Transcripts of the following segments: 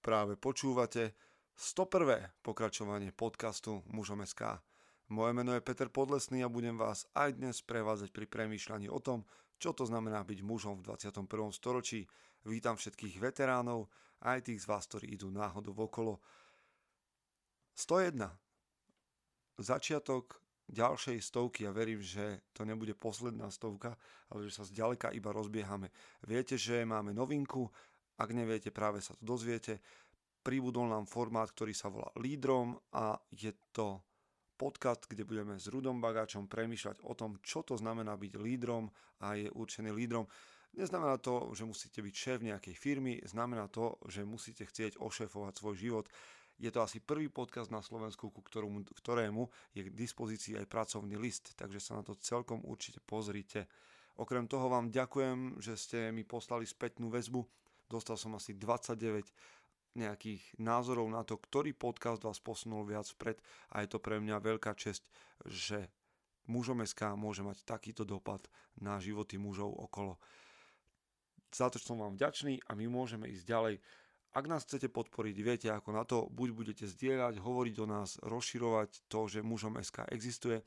Práve počúvate 101. pokračovanie podcastu Mužom SK. Moje meno je Peter Podlesný a budem vás aj dnes prevádzať pri premýšľaní o tom, čo to znamená byť mužom v 21. storočí. Vítam všetkých veteránov, aj tých z vás, ktorí idú náhodou okolo. 101. Začiatok ďalšej stovky a verím, že to nebude posledná stovka, ale že sa zďaleka iba rozbiehame. Viete, že máme novinku, ak neviete, práve sa to dozviete. Pribudol nám formát, ktorý sa volá Lídrom a je to podcast, kde budeme s Rudom Bagáčom premýšľať o tom, čo to znamená byť lídrom a je určený lídrom. Neznamená to, že musíte byť šéf nejakej firmy, znamená to, že musíte chcieť ošéfovať svoj život. Je to asi prvý podcast na Slovensku, ku ktorému, ktorému je k dispozícii aj pracovný list, takže sa na to celkom určite pozrite. Okrem toho vám ďakujem, že ste mi poslali spätnú väzbu Dostal som asi 29 nejakých názorov na to, ktorý podcast vás posunul viac vpred a je to pre mňa veľká česť, že mužom SK môže mať takýto dopad na životy mužov okolo. Za to som vám vďačný a my môžeme ísť ďalej. Ak nás chcete podporiť, viete ako na to, buď budete zdieľať, hovoriť o nás, rozširovať to, že mužom SK existuje,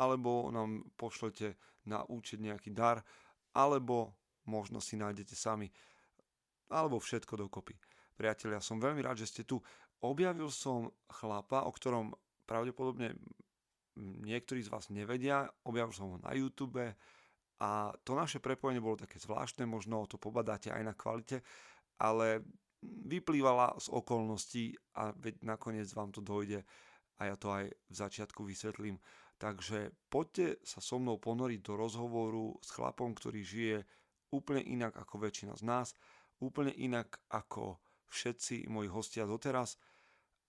alebo nám pošlete na účet nejaký dar, alebo možno si nájdete sami alebo všetko dokopy. Priatelia, som veľmi rád, že ste tu. Objavil som chlapa, o ktorom pravdepodobne niektorí z vás nevedia. Objavil som ho na YouTube a to naše prepojenie bolo také zvláštne, možno to pobadáte aj na kvalite, ale vyplývala z okolností a veď nakoniec vám to dojde a ja to aj v začiatku vysvetlím. Takže poďte sa so mnou ponoriť do rozhovoru s chlapom, ktorý žije úplne inak ako väčšina z nás úplne inak ako všetci moji hostia doteraz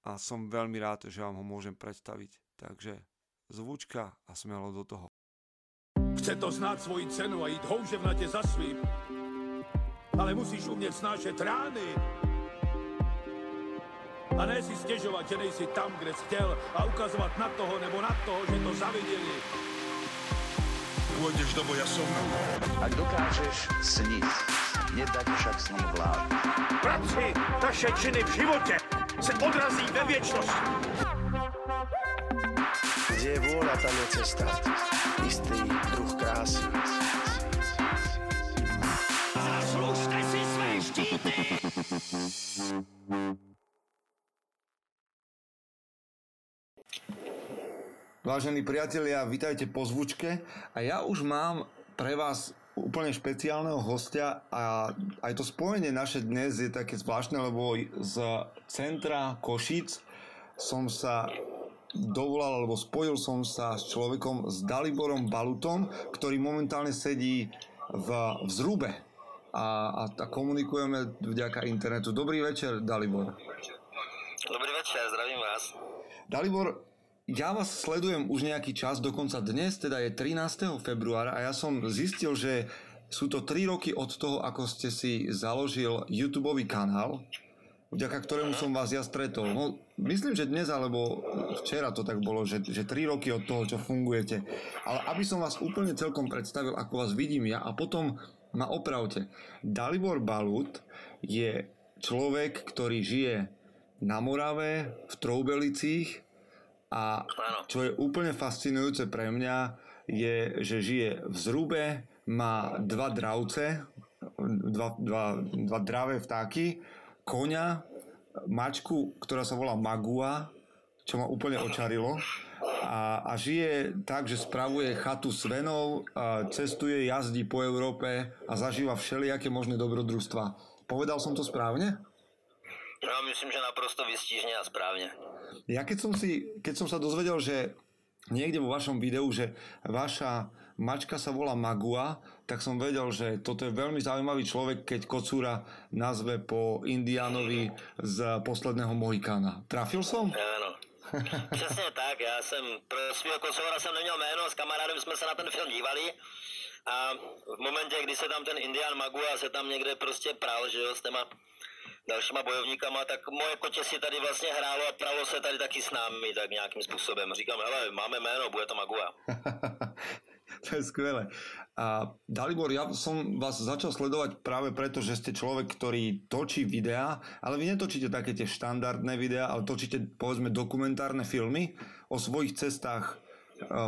a som veľmi rád, že vám ho môžem predstaviť. Takže zvučka a smelo do toho. Chce to znát svoji cenu a jít houževnatě za svým. Ale musíš umět snášet rány. A ne si stěžovat, že nejsi tam, kde jsi chtěl a ukazovat na toho nebo na toho, že to zaviděli. Pôjdeš do boja som. Ak dokážeš sniť, nedať však s ním vlád. Práci, taše činy v životě se odrazí ve věčnosti. Kde je vôľa, tam je cesta. Istý druh krásy. Zaslužte si své štíty! Vážení priatelia, vítajte po zvučke a ja už mám pre vás úplne špeciálneho hostia a aj to spojenie naše dnes je také zvláštne, lebo z centra Košic som sa dovolal, alebo spojil som sa s človekom, s Daliborom Balutom, ktorý momentálne sedí v, v Zrube a, a, a komunikujeme vďaka internetu. Dobrý večer, Dalibor. Dobrý večer, zdravím vás. Dalibor, ja vás sledujem už nejaký čas, dokonca dnes, teda je 13. februára a ja som zistil, že sú to 3 roky od toho, ako ste si založil YouTube kanál, vďaka ktorému som vás ja stretol. No, myslím, že dnes alebo včera to tak bolo, že, že 3 roky od toho, čo fungujete. Ale aby som vás úplne celkom predstavil, ako vás vidím ja a potom ma opravte. Dalibor Balut je človek, ktorý žije na Morave, v Troubelicích, a čo je úplne fascinujúce pre mňa, je, že žije v Zrube, má dva dravce, dva, dva, dva dravé vtáky, koňa, mačku, ktorá sa volá Magua, čo ma úplne očarilo. A, a žije tak, že spravuje chatu s venou, a cestuje, jazdí po Európe a zažíva všelijaké možné dobrodružstva. Povedal som to správne? Ja myslím, že naprosto vystížne a správne. Ja keď som, si, keď som sa dozvedel, že niekde vo vašom videu, že vaša mačka sa volá Magua, tak som vedel, že toto je veľmi zaujímavý človek, keď Kocúra nazve po Indianovi z posledného Mohikána. Trafil som? Áno. Přesně tak, já jsem pro svého Kocoura jsem neměl jméno, s kamarádem jsme se na ten film dívali a v momentě, kdy se tam ten Indian Magua se tam někde prostě pral, že jo, s těma dalšíma bojovníkama, tak moje kotě si tady vlastně hrálo a pralo se tady taky s námi tak nějakým způsobem. Říkám, hele, máme jméno, bude to Magua. to je skvelé. A Dalibor, ja som vás začal sledovať práve preto, že ste človek, ktorý točí videá, ale vy netočíte také tie štandardné videá, ale točíte povedzme dokumentárne filmy o svojich cestách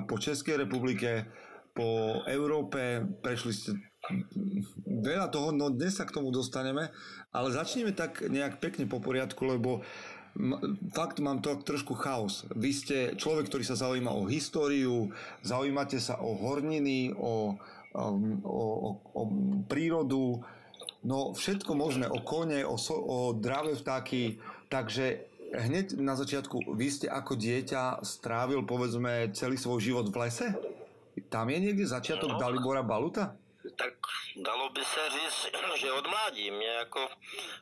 po Českej republike, po Európe, prešli ste veľa toho, no dnes sa k tomu dostaneme, ale začneme tak nejak pekne po poriadku, lebo fakt mám to trošku chaos. Vy ste človek, ktorý sa zaujíma o históriu, zaujímate sa o horniny, o, um, o, o, o prírodu, no všetko možné, o kone, o, so, o dravé vtáky, takže hneď na začiatku, vy ste ako dieťa strávil povedzme celý svoj život v lese? Tam je niekde začiatok no. Dalibora Baluta? Tak dalo by se říct, že od mládí mě jako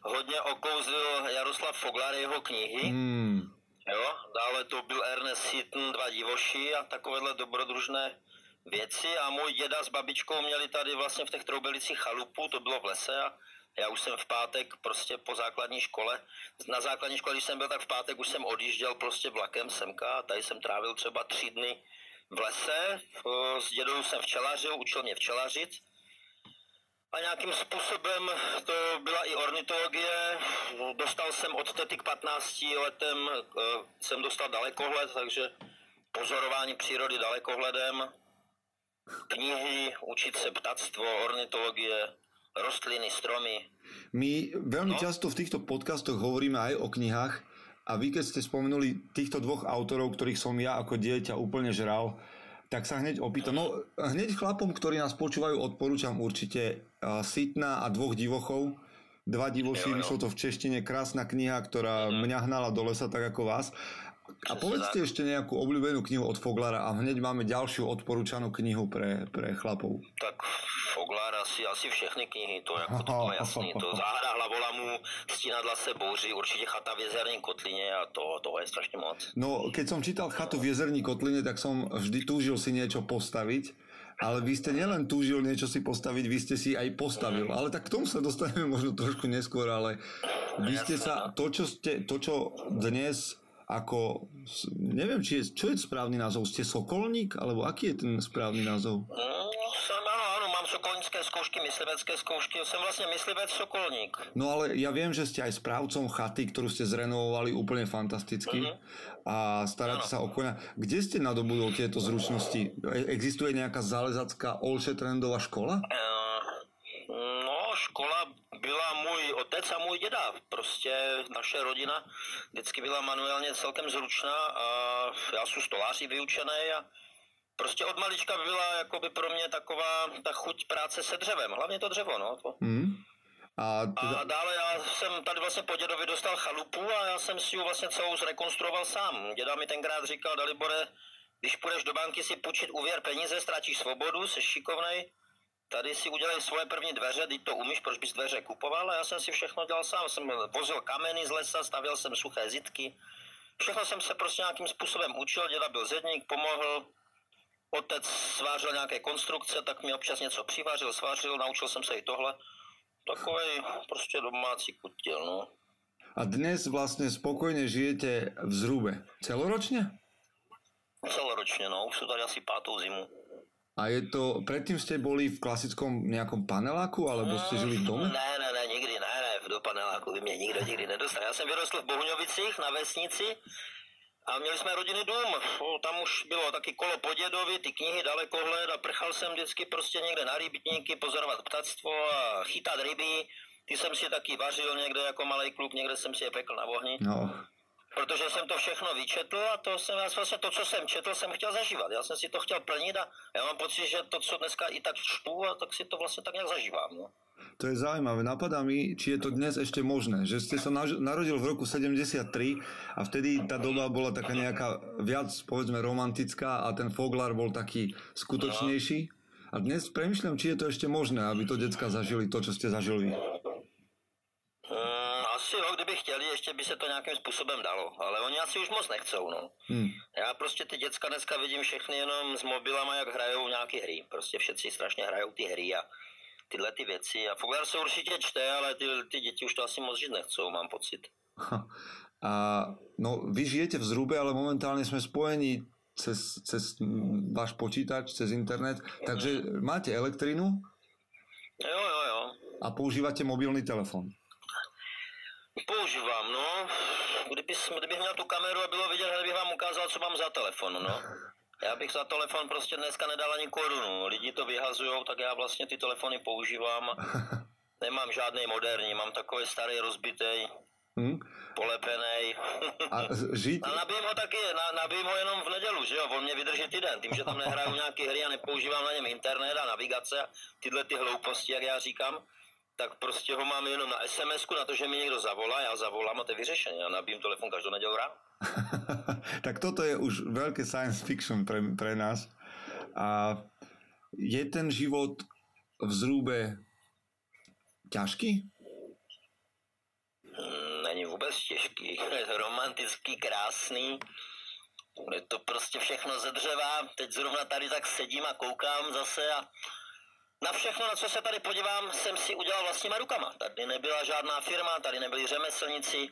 hodně okouzil Jaroslav Foglar, jeho knihy. Hmm. Jo, dále to byl Ernest Seaton, dva divoši a takovéhle dobrodružné věci a můj děda s babičkou měli tady vlastně v těch Troubelicích chalupu, to bylo v lese a já už jsem v pátek prostě po základní škole, na základní škole, když jsem byl, tak v pátek už jsem odjížděl prostě vlakem semka a tady jsem trávil třeba tři dny v lese, s dědou jsem včelařil, učil mě včelařit a nějakým způsobem to byla i ornitologie. Dostal jsem od tety k 15 letem, eh, jsem dostal dalekohled, takže pozorování přírody dalekohledem, knihy, učit se ptactvo, ornitologie, rostliny, stromy. My veľmi no? často v týchto podcastoch hovoríme aj o knihách a vy keď ste spomenuli týchto dvoch autorov, ktorých som ja ako dieťa úplne žral, tak sa hneď opýtam. No hneď chlapom, ktorí nás počúvajú, odporúčam určite Sitna a dvoch divochov. Dva divoši, vyšlo to v češtine, krásna kniha, ktorá mhm. mňa hnala do lesa tak ako vás. A povedzte ešte nejakú obľúbenú knihu od Foglara a hneď máme ďalšiu odporúčanú knihu pre, pre chlapov. Tak Foglar asi, asi všechny knihy, to jako to bylo jasný. To Záhra hlavolamu, Stínadla se bouří, určitě Chata v jezerní kotlině a to, toho je strašně moc. No, keď som čítal Chatu v jezerní kotline, tak som vždy túžil si niečo postaviť. Ale vy ste nielen túžil niečo si postaviť, vy ste si aj postavil. Ale tak k tomu sa dostaneme možno trošku neskôr, ale vy ste sa, no. to čo, ste, to, čo dnes ako, neviem, či je, čo je správny názov, ste Sokolník, alebo aký je ten správny názov? No, sokolnícké skúšky, myslivecké skúšky, som vlastne myslivec Sokolník. No ale ja viem, že ste aj správcom chaty, ktorú ste zrenovovali úplne fantasticky uh-huh. a staráte sa o konia. Kde ste nadobudol tieto zručnosti? E- existuje nejaká zálezacká olše trendová škola? Uh, no, škola byla můj otec a můj děda. Prostě naše rodina vždycky byla manuálně celkem zručná a já jsem stoláři vyučený a prostě od malička byla jakoby pro mě taková ta chuť práce se dřevem. Hlavně to dřevo, no. To. Mm. A, teda... a dále já jsem tady vlastně po dědovi dostal chalupu a já jsem si ji vlastně celou zrekonstruoval sám. Děda mi tenkrát říkal, Dalibore, když půjdeš do banky si půjčit úvěr peníze, ztratíš svobodu, jsi šikovnej, tady si udělej svoje první dveře, teď to umíš, proč bys dveře kupoval? A já jsem si všechno dělal sám. Jsem vozil kameny z lesa, stavěl jsem suché zitky. Všechno jsem se prostě nějakým způsobem učil, děda byl zedník, pomohl, otec svářil nějaké konstrukce, tak mi občas něco přivářil, svářil, naučil jsem se i tohle. Takový prostě domácí kutil, no. A dnes vlastně spokojně žijete v Zrube. Celoročně? Celoročně, no. Už jsou tady asi pátou zimu. A je to, predtým ste boli v klasickom nejakom paneláku, alebo ste žili v dome? Ne, ne, ne, nikdy, ne, ne, do paneláku by mě nikdo nikdy nedostal. Já jsem vyrostl v Bohuňovicích na vesnici a měli jsme rodinný dům. Tam už bylo taky kolo po dědovi, ty knihy dalekohled a prchal jsem vždycky prostě někde na rybníky pozorovat ptactvo a chytat ryby. Ty jsem si taky vařil někde jako malý kluk, někde jsem si je pekl na ohni. No. Protože jsem to všechno vyčetl a to jsem vlastně to, co jsem četl, jsem chtěl zažívat. Já jsem si to chtěl plnit a já mám pocit, že to, co dneska i tak čtu, a tak si to vlastně tak nějak zažívám. No. To je zaujímavé. Napadá mi, či je to dnes ešte možné. Že ste sa narodil v roku 73 a vtedy tá doba bola taká nejaká viac, povedzme, romantická a ten Foglar bol taký skutočnejší. A dnes premyšľam, či je to ešte možné, aby to decka zažili to, čo ste zažili. Hmm, asi no, kdyby chtěli, ještě by se to nějakým způsobem dalo, ale oni asi už moc nechcou, no. Hmm. Já prostě ty děcka dneska vidím všechny jenom s mobilama, jak hrajou nějaké hry. Prostě všetci strašně hrajou ty hry a tyhle ty věci. A Foglar se určitě čte, ale ty, ty děti už to asi moc žít nechcou, mám pocit. A no, vy žijete v Zrube, ale momentálne sme spojení cez, cez váš počítač, cez internet. Takže máte elektrinu? Jo, jo, jo. A používate mobilný telefon? Používám, no. Kdyby, kdybych měl tu kameru a bylo vidět, bych vám ukázal, co mám za telefon, no. Já bych za telefon prostě dneska nedal ani korunu. Lidi to vyhazují, tak já vlastně ty telefony používám. Nemám žádný moderní, mám takový starý rozbitý, hmm. polepený. A žít... A nabijím ho taky, na, nabijím ho jenom v nedělu, že jo, on mě vydrží týden, tím, že tam nehraju nějaký hry a nepoužívám na něm internet a navigace a tyhle ty hlouposti, jak já říkám, tak prostě ho mám jenom na sms na to, že mi někdo zavolá, já zavolám a to je vyřešené. Já nabím telefon každou nedělu ráno. tak toto je už veľké science fiction pre, pre nás. A je ten život v zrúbe ťažký? Hmm, není vůbec těžký. Je to romantický, krásný. Je to prostě všechno ze dřeva. Teď zrovna tady tak sedím a koukám zase a na všechno, na co se tady podívám, jsem si udělal vlastníma rukama. Tady nebyla žádná firma, tady nebyli řemeslníci.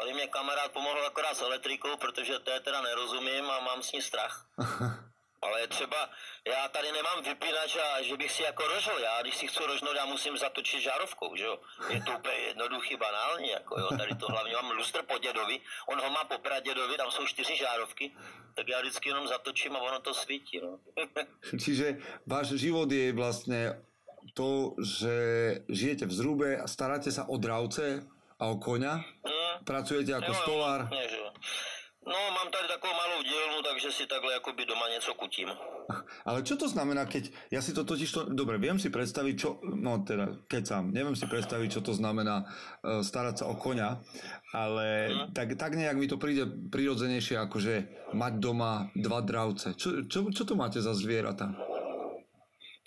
Tady mě kamarád pomohl akorát s elektrikou, protože té teda nerozumím a mám s ní strach. Ale třeba já tady nemám vypínač a že bych si jako rožil. Já když si chci rožnout, já musím zatočit žárovkou, že jo. Je to úplně jednoduchý, banální, jako jo. Tady to hlavně mám lustr po dědovi, on ho má po pradědovi, tam jsou čtyři žárovky, tak já vždycky jenom zatočím a ono to svítí, no. Čiže váš život je vlastně to, že žijete v zrube a staráte sa o dravce a o koňa? Mm. Pracujete jako stolár? No, mám tady takovou malou dílnu, takže si takhle jakoby doma něco kutím. Ale čo to znamená, keď, ja si to totiž to, dobre, viem si predstaviť, čo, no teda, keď sám, neviem si predstaviť, čo to znamená uh, starať sa o koňa, ale hmm. tak, tak nejak mi to príde prirodzenejšie, akože mať doma dva dravce. Čo, čo, čo to máte za zvieratá?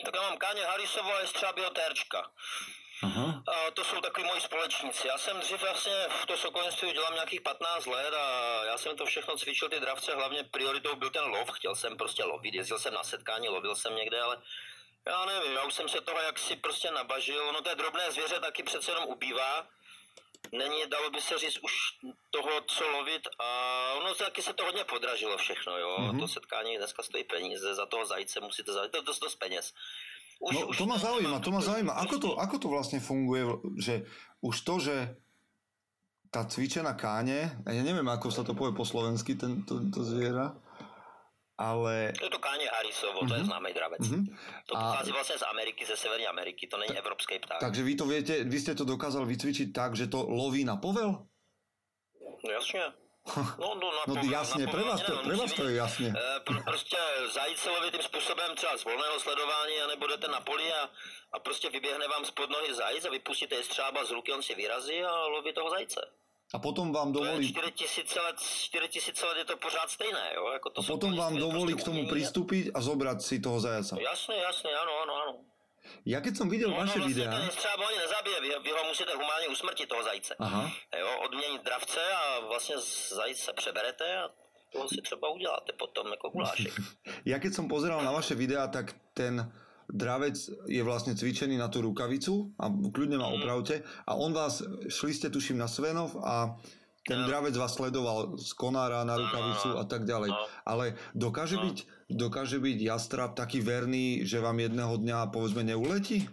Tak ja mám káně Harisovo a terčka. Aha. A to jsou takový moji společníci. Já jsem dřív vlastně v to sokolenství dělám nějakých 15 let a já jsem to všechno cvičil, ty dravce, hlavně prioritou byl ten lov. Chtěl jsem prostě lovit, jezdil jsem na setkání, lovil jsem někde, ale já nevím, já už jsem se toho jaksi prostě nabažil. No to je drobné zvěře taky přece jenom ubývá. Není, dalo by se říct, už toho, co lovit a ono taky se to hodně podražilo všechno, jo. Mm-hmm. To setkání dneska stojí peníze, za toho zajíce musíte zajít, to je dost, dost peněz. Už, no, už to ma zaujíma, to ma zaujíma. Ako to, ako to vlastne funguje, že už to, že tá cvičená káne, ja neviem, ako sa to povie po slovensky, ten, to, to zviera, ale... To je to káně Harisovo, uh-huh. to je mhm. známý dravec. Uh-huh. To pochází a... vlastně z Ameriky, ze Severní Ameriky, to není evropský pták. Takže vy to viete, vy ste to dokázal vycvičiť tak, že to loví na povel? No jasně. No, no, no jasně, pro vás, to, pro vás to je jasně. Pro, prostě zajít se lovit tím způsobem třeba z volného sledování, anebo jdete na poli a, a prostě vyběhne vám spod nohy zajíc a vypustíte je střába z ruky, on si vyrazí a loví toho zajíce. A potom vám dovolí... 4000 let, 4000 let je to pořád stejné, jo? Jako to a potom vám dovolí prostě k tomu přistupit a zobrat si toho zajaca. Jasně, jasně, ano, ano, ano. Ja keď som videl no, vaše no, videá... Ten třeba ani nezabije, vy, vy ho musíte humánně usmrtit toho zajíce. Aha. Jo, odměnit dravce a vlastně zajíce přeberete a to si třeba uděláte potom jako gulášek. ja keď som pozeral na vaše videá, tak ten dravec je vlastne cvičený na tú rukavicu a kľudne ma mm. opravte a on vás, šli ste tuším na Svenov a ten no. dravec vás sledoval z konára na rukavicu a tak ďalej. No. Ale dokáže, no. byť, dokáže byť jastrab taký verný, že vám jedného dňa povedzme neuletí?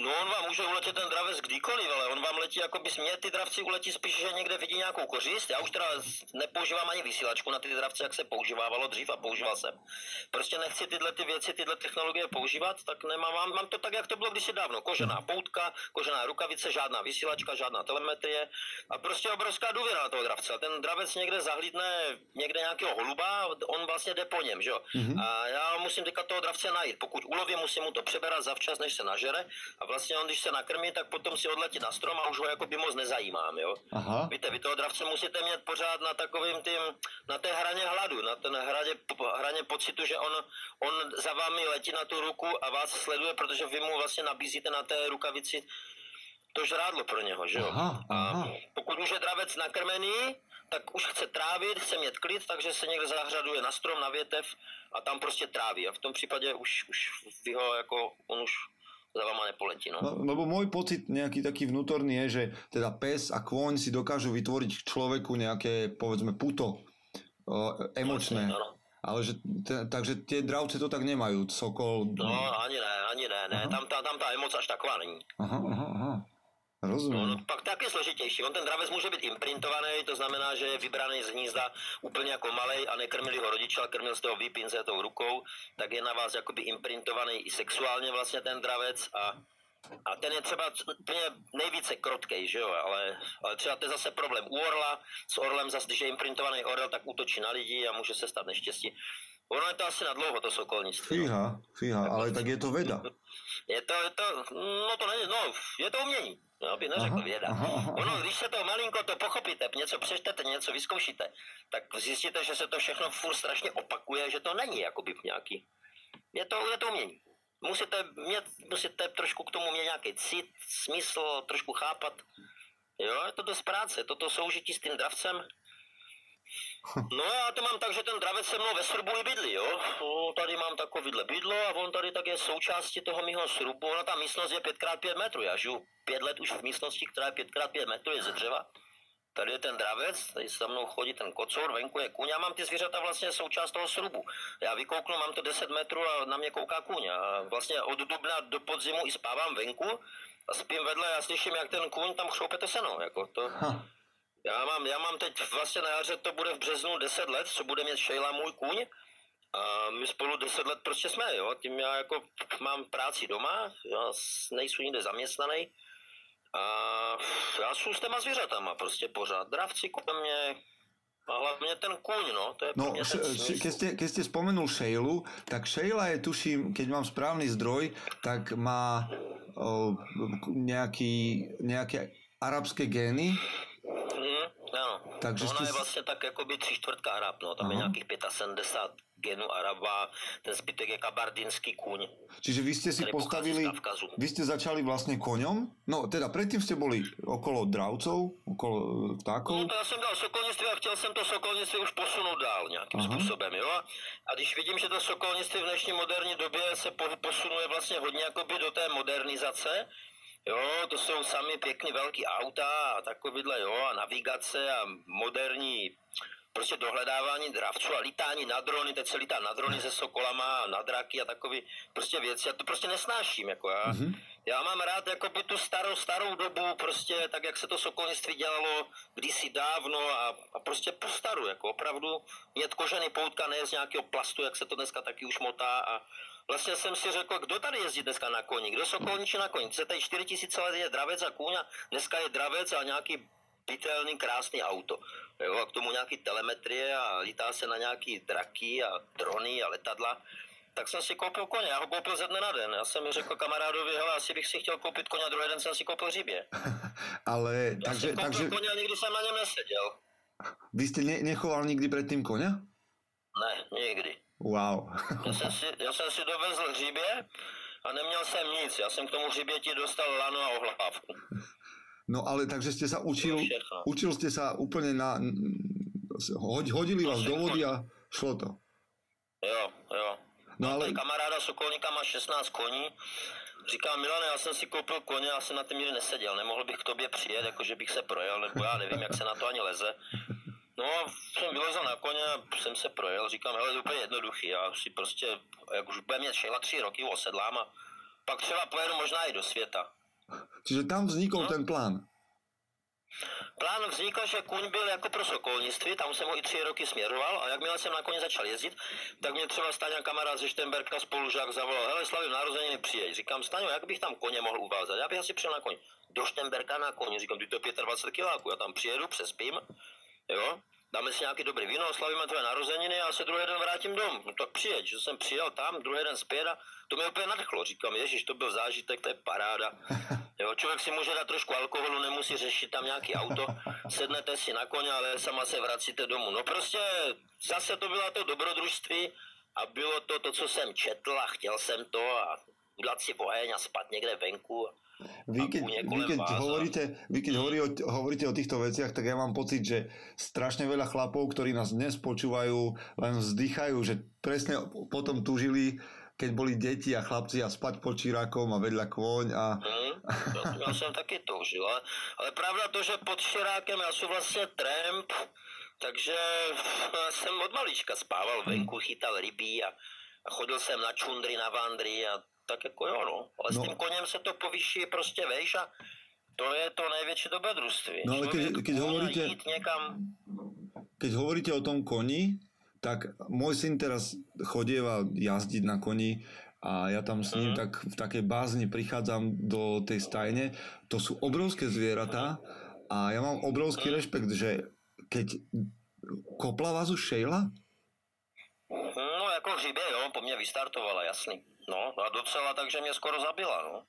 No on vám může uletět ten dravec kdykoliv, ale on vám letí, jako bys mě ty dravci uletí spíš, že někde vidí nějakou kořist. Já už teda nepoužívám ani vysílačku na ty dravce, jak se používávalo dřív a používal jsem. Prostě nechci tyhle ty věci, tyhle technologie používat, tak nemám, mám, mám to tak, jak to bylo kdysi dávno. Kožená poutka, kožená rukavice, žádná vysílačka, žádná telemetrie a prostě obrovská důvěra na toho dravce. A ten dravec někde zahlídne někde nějakého holuba, on vlastně jde po něm, že jo. Mm-hmm. A já musím teďka toho dravce najít. Pokud ulovím, musím mu to přeberat zavčas, než se nažere. A vlastně on, když se nakrmí, tak potom si odletí na strom a už ho jako by moc nezajímám, jo. Aha. Víte, vy toho dravce musíte mít pořád na takovým tím, na té hraně hladu, na ten hraně, hraně pocitu, že on, on za vámi letí na tu ruku a vás sleduje, protože vy mu vlastně nabízíte na té rukavici to žrádlo pro něho, že jo. Aha, aha. A pokud už je dravec nakrmený, tak už chce trávit, chce mít klid, takže se někde zahřaduje na strom, na větev a tam prostě tráví. A v tom případě už, už vy ho jako, on už za vama nepoletí. No. no. Lebo môj pocit nejaký taký vnútorný je, že teda pes a kôň si dokážu vytvoriť k človeku nejaké, povedzme, puto. o, emočné. Ano. Ale že, te, takže tie dravce to tak nemajú, sokol... No, ani ne, ani ne, ne. Tam, ta, tam ta emoc až taková není. Aha, aha, aha. No, Rozumím. no, pak taky složitější. On ten dravec může být imprintovaný, to znamená, že je vybraný z hnízda úplně jako malej a nekrmili ho rodiče, ale krmil z toho výpince tou rukou, tak je na vás jakoby imprintovaný i sexuálně vlastně ten dravec a a ten je třeba úplně nejvíce krotkej, že jo, ale, ale třeba to je zase problém u orla, s orlem zase, když je imprintovaný orel, tak útočí na lidi a může se stát neštěstí. Ono je to asi na dlouho, to sokolnictví. no. Fíha, fíha, ale tak je to veda. Je to, je to, no to není, no, je to umění. Já bych neřekl Aha, věda. aha, aha. Ono, když se to malinko to pochopíte, něco přečtete, něco vyzkoušíte, tak zjistíte, že se to všechno furt strašně opakuje, že to není jakoby nějaký. Je to, je to umění. Musíte, mít, musíte trošku k tomu mít nějaký cit, smysl, trošku chápat. Jo, je to dost práce, toto soužití s tím dravcem. No já to mám tak, že ten dravec se mnou ve srubu i bydlí, jo. No, tady mám takovýhle bydlo a on tady tak je součástí toho mého srubu. Ona ta místnost je 5x5 metrů, já žiju pět let už v místnosti, která je 5x5 metrů, je ze dřeva. Tady je ten dravec, tady se mnou chodí ten kocour, venku je kůň. Já mám ty zvířata vlastně součást toho srubu. Já vykouknu, mám to 10 metrů a na mě kouká kůň. A vlastně od dubna do podzimu i spávám venku a spím vedle a slyším, jak ten kůň tam chroupe to seno. Jako to, Ha, já mám, já mám teď vlastně na jaře, to bude v březnu 10 let, co bude mít Sheila můj kůň. A my spolu 10 let prostě jsme, jo. Tím já jako mám práci doma, já nejsou nikde zaměstnaný. A já jsem s těma zvířatama prostě pořád. Dravci kolem mě, a hlavně ten kůň, no. To je No, š- smysl. keď ste, keď ste spomenul Sheilu, tak Sheila je, tuším, keď mám správny zdroj, tak má o, nejaký, nejaké arabské gény. Takže Ona jste je vlastně tak jakoby tři čtvrtka Arab, no. Tam Aha. je nějakých 75 genů Araba, ten zbytek je kabardinský kůň. Čiže vy ste si postavili, vy ste začali vlastne koňom, no teda predtým ste boli okolo dravcov, okolo e, No vtákov. to já jsem dal sokolnictví a chtěl jsem to sokolnictví už posunout dál nějakým Aha. způsobem, jo. A když vidím, že to sokolnictví v dnešní moderní době se po- posunuje vlastně hodně jakoby do té modernizace, jo, to jsou sami pěkný velký auta a takovýhle, jo, a navigace a moderní prostě dohledávání dravců a lítání na drony, teď se lítá na drony se sokolama a na draky a takový prostě věci. Já to prostě nesnáším, jako já. Mhm. Já mám rád jakoby tu starou, starou dobu, prostě tak, jak se to sokolnictví dělalo kdysi dávno a, a prostě po staru, jako opravdu mít kožený poutka, ne z nějakého plastu, jak se to dneska taky už motá a vlastně jsem si řekl, kdo tady jezdí dneska na koni, kdo sokolničí na koni, se tady 4000 let je dravec a kůň a dneska je dravec a nějaký bytelný, krásný auto. Jo, a k tomu nějaký telemetrie a lítá se na nějaký draky a drony a letadla. Tak jsem si koupil koně, já ho koupil ze dne na den. Já jsem řekl kamarádovi, hele, asi bych si chtěl koupit koně a druhý den jsem si koupil hřibě. Ale Já takže, jsem takže koně a nikdy jsem na něm neseděl. vy ste ne, nechoval nikdy predtým koňa? Ne, nikdy. Wow. Já jsem si, já jsem si dovezl hřibě a neměl jsem nic. Já jsem k tomu hřiběti dostal lano a ohlávku. No ale takže ste sa učil, učil ste sa úplne na... Hodili vás do vody a šlo to. Jo, jo. No ale kamaráda Sokolníka má 16 koní. Říká Milane, já jsem si koupil koně, já jsem na tom nikdy neseděl. Nemohl bych k tobě přijet, jakože bych se projel, nebo já nevím, jak se na to ani leze. No a jsem vylezl na koně jsem se projel. Říkám, hele, to je úplně jednoduchý. Já si prostě, jak už bude mít šela tři roky, osedlám a pak třeba pojedu možná i do světa. čiže tam vznikol No. ten plán. Plán vznikl, že kuň byl jako pro sokolnictví, tam jsem ho i tři roky směroval a jakmile jsem na koni začal jezdit, tak mě třeba Staňa kamarád ze Štemberka spolužák zavolal, hele slavím narozeniny, přijeď. Říkám, Staňo, jak bych tam koně mohl uvázat? Já bych asi přijel na koni. Do Štemberka na koni, říkám, ty to je 25 kiláků, já tam přijedu, přespím, jo, dáme si nějaký dobrý víno, oslavíme tvoje narozeniny a se druhý den vrátím dom. No tak přijeď, že jsem přijel tam, druhý den zpět a to mě úplně nadchlo. Říkám, ježiš, to byl zážitek, to je paráda. Jo, člověk si může dát trošku alkoholu, nemusí řešit tam nějaký auto, sednete si na koně, ale sama se vracíte domů. No prostě zase to bylo to dobrodružství a bylo to to, co jsem četl a chtěl jsem to a udělat si oheň a spát někde venku. Vy A keď, vy keď, vás hovoríte, vy keď hovorí o, hovoríte o týchto veciach, tak ja mám pocit, že strašne veľa chlapov, ktorí nás dnes počúvajú, len vzdychajú, že presne potom tužili, keď boli deti a chlapci a spať pod čirákom a vedľa kôň a... Hmm, já jsem taky toužil, ale, ale pravda to, že pod Širákem já jsem vlastně tramp Takže jsem od malička spával venku, chytal ryby a, a chodil jsem na čundry, na vandry a tak jako jo, no. Ale no. s tím koněm se to povyší prostě, vejš, a to je to největší dobrodružství. No ale keď, keď hovoríte... Někam... Keď hovoríte o tom koni, tak môj syn teraz chodieva jazdiť na koni a ja tam s ním Mhm. tak v takej bázni prichádzam do tej stajne. To sú obrovské zvieratá a ja mám obrovský rešpekt, že keď kopla vás už Sheila? No jako hřibě, jo, po mně vystartovala, jasný. No a docela tak, že mě skoro zabila, no.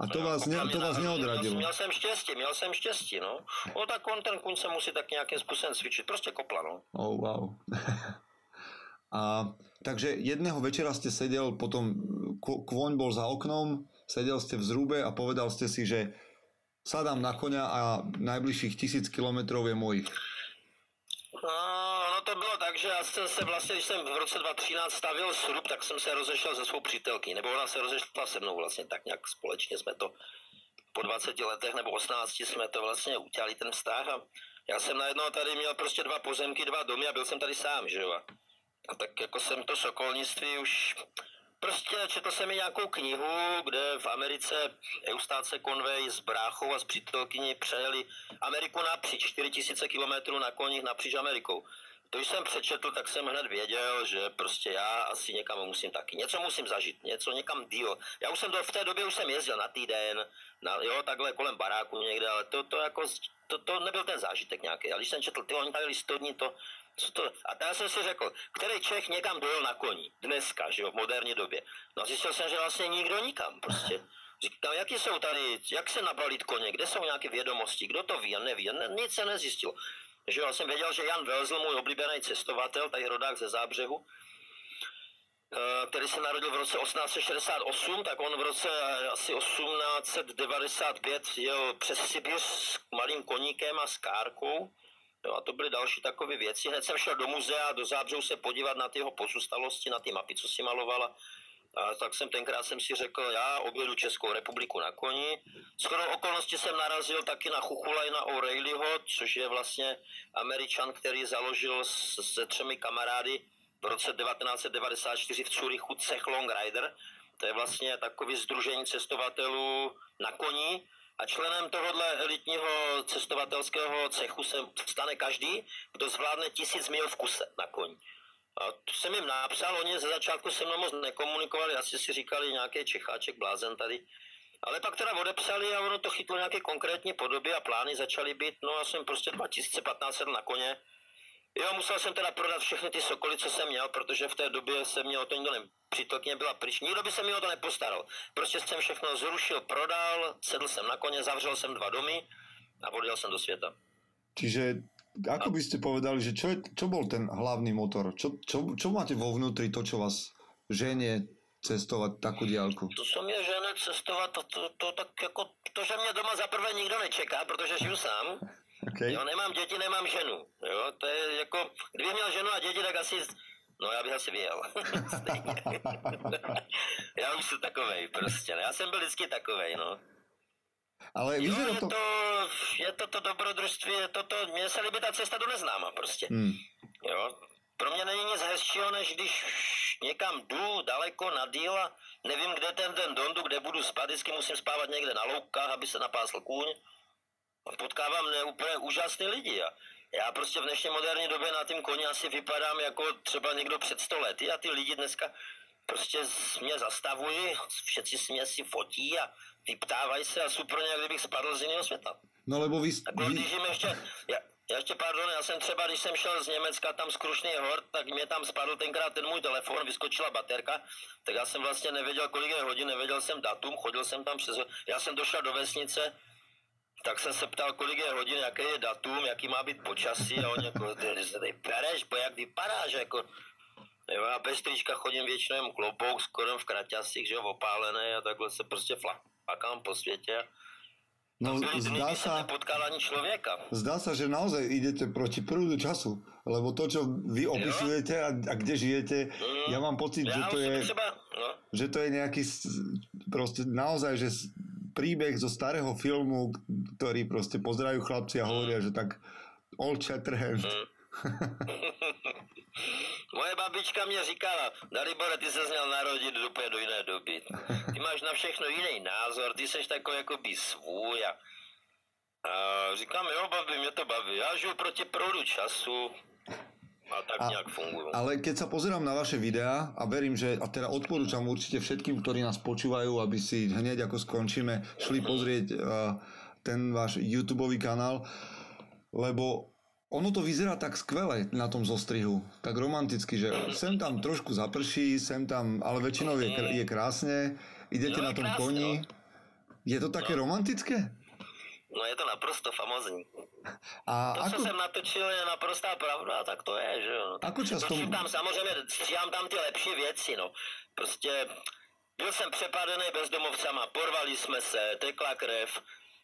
A to vás, ne, to vás neodradilo. Měl, jsem štěstí, měl jsem štěstí, no. No tak on ten kuň se musí tak nějakým způsobem cvičit, prostě kopla, no. Oh, wow. A takže jedného večera ste sedel, potom k- kôň bol za oknom, sedel ste v zrúbe a povedal ste si, že sadám na koňa a najbližších tisíc kilometrov je mojich. No, ono to bylo tak, že já jsem se vlastně, když jsem v roce 2013 stavil srub, tak jsem se rozešel se svou přítelkyní, nebo ona se rozešla se mnou vlastně, tak nějak společně jsme to po 20 letech nebo 18 jsme to vlastně udělali ten vztah a já jsem najednou tady měl prostě dva pozemky, dva domy a byl jsem tady sám, že jo. A- tak jako jsem to sokolnictví už Prostě četl jsem mi nějakou knihu, kde v Americe Eustáce Conway s bráchou a s přítelkyní přejeli Ameriku napříč, 4000 kilometrů na koních napříč Amerikou. To, když jsem přečetl, tak jsem hned věděl, že prostě já asi někam musím taky. Něco musím zažít, něco někam díl. Já už jsem to, v té době už jsem jezdil na týden, na, jo, takhle kolem baráku někde, ale to, to jako, to, to nebyl ten zážitek nějaký. A když jsem četl, ty oni tady listodní, to, co to, a já jsem si řekl, který Čech někam dojel na koni, dneska, že jo, v moderní době. No a zjistil jsem, že vlastně nikdo nikam, prostě. Říkám, jaký jsou tady, jak se nabalit koně, kde jsou nějaké vědomosti, kdo to ví a neví, ne, nic se nezjistil. Že já jsem věděl, že Jan Velzl, můj oblíbený cestovatel, tady rodák ze Zábřehu, eh, který se narodil v roce 1868, tak on v roce eh, asi 1895 jel přes Sibir s malým koníkem a s kárkou. Jo, a to byly další takové věci. Hned jsem šel do muzea, do Zábřehu se podívat na ty jeho pozůstalosti, na ty mapy, co si malovala. A tak jsem tenkrát jsem si řekl, já objedu Českou republiku na koni. Shodou okolností jsem narazil taky na Chuchulajna O'Reillyho, což je vlastně američan, který založil se třemi kamarády v roce 1994 v Curychu Cech Long Rider. To je vlastně takový združení cestovatelů na koni. A členem tohohle elitního cestovatelského cechu se stane každý, kdo zvládne tisíc mil v kuse na koni. To jsem jim napsal, oni ze začátku se mnou moc nekomunikovali, asi si říkali nějaký Čecháček, blázen tady. Ale pak teda odepsali a ono to chytlo nějaké konkrétní podoby a plány začaly být, no a jsem prostě 2015 sedl na koně. Jo, musel jsem teda prodat všechny ty sokoly, co jsem měl, protože v té době se mě o to nikdo ne... Přítelkyně byla pryč, nikdo by se mi o to nepostaral. Prostě jsem všechno zrušil, prodal, sedl jsem na koně, zavřel jsem dva domy a odjel jsem do světa. Čiže ako by ste povedali, že čo, je, čo bol ten hlavný motor? Čo, čo, čo máte vo vnútri to, čo vás ženie cestovať takú diálku? To, co mě žene cestovat, to, to, to, tak jako, to, že mě doma zaprvé nikdo nečeká, protože žiju sám. Okay. Jo, nemám děti, nemám ženu. Jo, to je jako, kdybych měl ženu a děti, tak asi, no já bych asi vyjel. Já už jsem takovej prostě, ne? já jsem byl vždycky takovej, no. Ale Jo, je to... to, je to to dobrodružství, je to to, mně se líbí ta cesta do neznáma prostě. Hmm. Jo. Pro mě není nic hezčího, než když někam jdu daleko na díl a nevím, kde ten den dondu, kde budu spát, vždycky musím spávat někde na loukách, aby se napásl kůň. A potkávám ne, úplně úžasný lidi. A já prostě v dnešní moderní době na tím koni asi vypadám jako třeba někdo před sto lety a ty lidi dneska prostě mě zastavují, všetci si mě si fotí a vyptávají se a jsou pro ně, jak kdybych spadl z jiného světa. No lebo vy... Jako vy když jim ještě, já, já ještě, pardon, já jsem třeba, když jsem šel z Německa tam z Krušný hor, tak mě tam spadl tenkrát ten můj telefon, vyskočila baterka, tak já jsem vlastně nevěděl, kolik je hodin, nevěděl jsem datum, chodil jsem tam přes, já jsem došel do vesnice, tak jsem se ptal, kolik je hodin, jaké je datum, jaký má být počasí a oni jako, ty se tady pereš, bo jak vypadáš, jako, jo, já bez trička chodím většinou klobouk, skoro v kraťasích, že jo, opálený a takhle se prostě flakám po světě. No zdá sa, nepotkal ani člověka. zdá sa, že naozaj idete proti prúdu času. Lebo to, čo vy opisujete a, a kde žijete, Mm. ja mám pocit, že Já to je... třeba, no, že to je nejaký proste naozaj, že príbeh zo starého filmu, ktorý proste pozerajú chlapci a hovoria, že tak Old Shatterhand. Mm. Moje babička mě říkala, Dalibore, ty se měl narodit úplně do jiné doby. Ty máš na všechno jiný názor, ty seš takový jako by svůj a, a říkám, jo babi, mě to baví, já žiju proti proudu času, a tak a, nejak fungujú. Ale keď sa pozerám na vaše videá a verím, že, a teda odporúčam určite všetkým, ktorí nás počúvajú, aby si hneď ako skončíme, šli pozrieť uh, ten váš YouTube kanál, lebo ono to vyzerá tak skvele na tom zostrihu, tak romanticky, že sem tam trošku zaprší, sem tam, ale väčšinou je, je krásne, idete no, na tom krásne, koni. Je to také no. romantické? No je to naprosto famozní. A to, ako... co jsem natočil, je naprostá pravda, tak to je, že jo. Ako často... Točím tam samozřejmě, stříhám tam ty lepší věci, no. Prostě byl jsem přepadený bezdomovcama, porvali jsme se, tekla krev,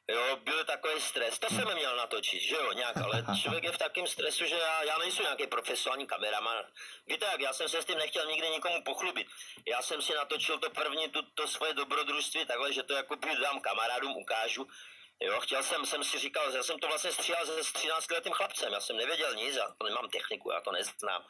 Jo, byl takový stres. To jsem měl natočit, že jo, nějak, ale člověk je v takém stresu, že já, já nejsem nějaký profesionální kameraman. Víte jak, já jsem se s tím nechtěl nikdy nikomu pochlubit. Já jsem si natočil to první, tu, to svoje dobrodružství takhle, že to jako dám kamarádům, ukážu. Jo, chtěl jsem, jsem si říkal, já jsem to vlastně stříhal se 13 letým chlapcem, já jsem nevěděl nic, já to nemám techniku, já to neznám.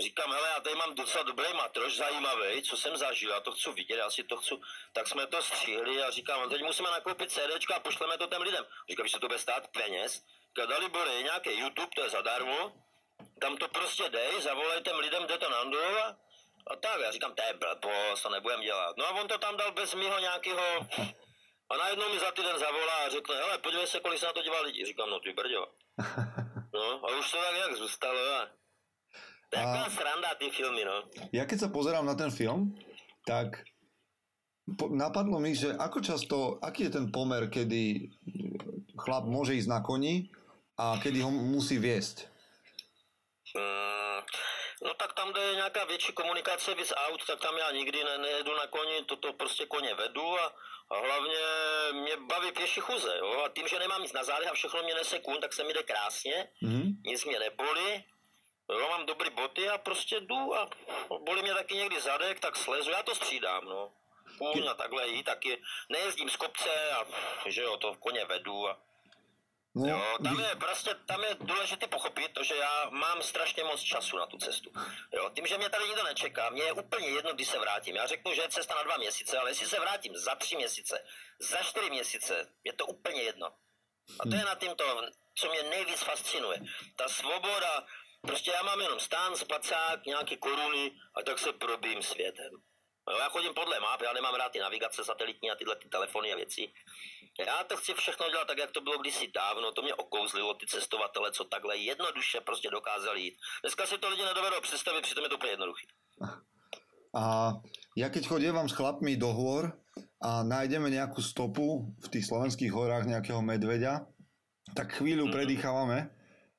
Říkám, hele, já tady mám docela dobrý matroš, zajímavý, co jsem zažil, já to chci vidět, já si to chci. Tak jsme to stříhli a říkám, no teď musíme nakoupit CD a pošleme to těm lidem. Říkám, že se to bude stát peněz. Říkám, bude nějaký YouTube, to je zadarmo, tam to prostě dej, zavolej těm lidem, jde to na a, a tak, já říkám, to je blbost, to nebudem dělat. No a on to tam dal bez mýho nějakého a najednou mi za týden zavolá a řekne, hele, podívej se, kolik se na to dívá lidi. Říkám, no ty brďo. No a už to tak jak zůstalo. A... Taká a... sranda ty filmy, no. Ja keď sa pozerám na ten film, tak napadlo mi, že ako často, aký je ten pomer, kedy chlap môže ísť na koni a kedy ho musí viesť? Mm, no tak tam, kde je nějaká větší komunikace víc aut, tak tam já nikdy ne, nejedu na koni, toto prostě koně vedu a a hlavně mě baví pěší chuze, jo? A tím, že nemám nic na zádech a všechno mě nese kůň, tak se mi jde krásně, mm-hmm. nic mě nebolí, jo, mám dobrý boty a prostě jdu a bolí mě taky někdy zadek, tak slezu, já to střídám, no. Kůň a takhle jí taky, nejezdím z kopce a že jo, to v koně vedu a No, jo, tam je prostě, tam je důležité pochopit to, že já mám strašně moc času na tu cestu. Jo, tím, že mě tady nikdo nečeká, mě je úplně jedno, kdy se vrátím. Já řeknu, že je cesta na dva měsíce, ale jestli se vrátím za tři měsíce, za čtyři měsíce, je to úplně jedno. A to je na tím to, co mě nejvíc fascinuje. Ta svoboda, prostě já mám jenom stán, spacák, nějaké koruny a tak se probím světem. Jo, já chodím podle map, já nemám rád ty navigace satelitní a tyhle ty telefony a věci. Já to chci všechno dělat tak, jak to bylo kdysi dávno, to mě okouzlilo, ty cestovatele, co takhle jednoduše prostě dokázali jít. Dneska si to lidi nedovedou představit, přitom je to úplně jednoduché. A ja keď chodievam s chlapmi do hôr a nájdeme nejakú stopu v tých slovenských horách nejakého medveďa, tak chvíľu mm-hmm. predýchávame.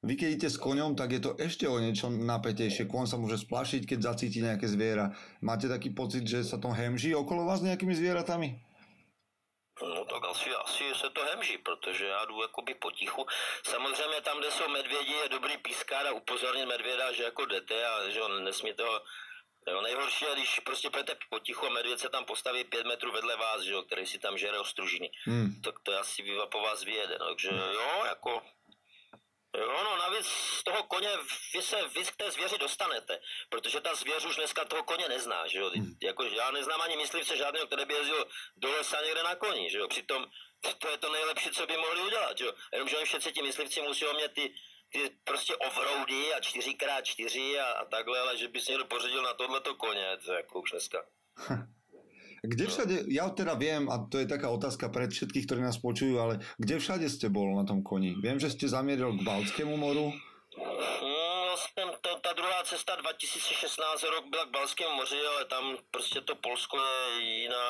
Vy keď idete s koňom, tak je to ešte o niečo napätejšie. Kôň sa môže splašiť, keď zacíti nejaké zviera. Máte taký pocit, že sa to hemží okolo vás nejakými zvieratami? No tak asi, asi se to hemží, protože já jdu jakoby potichu. Samozřejmě tam, kde jsou medvědi, je dobrý pískár a upozornit medvěda, že jako jdete a že on nesmí toho Jo, nejhorší je, když prostě půjdete potichu a medvěd se tam postaví pět metrů vedle vás, že jo, který si tam žere ostružiny. Hmm. Tak to asi po vás vyjede. No, takže jo, jako Jo, no navíc z toho koně vy se vy k té zvěři dostanete, protože ta zvěř už dneska toho koně nezná, že jo. Hmm. Jako, já neznám ani myslivce žádného, který by jezdil do lesa někde na koni, že jo. Přitom to je to nejlepší, co by mohli udělat, že jo. Jenomže oni všetci ti myslivci musí mít ty, ty prostě offroady a 4x4 a, a takhle, ale že by si někdo pořadil na tohleto koně, to je jako už dneska. Kde všade, ja teda viem, a to je taká otázka pre všetkých, ktorí nás počujú, ale kde všade ste bol na tom koni? Viem, že ste zamieril k Baltskému moru. No, jsem to, ta druhá cesta 2016 rok byla k Balskému moři, ale tam prostě to Polsko je jiná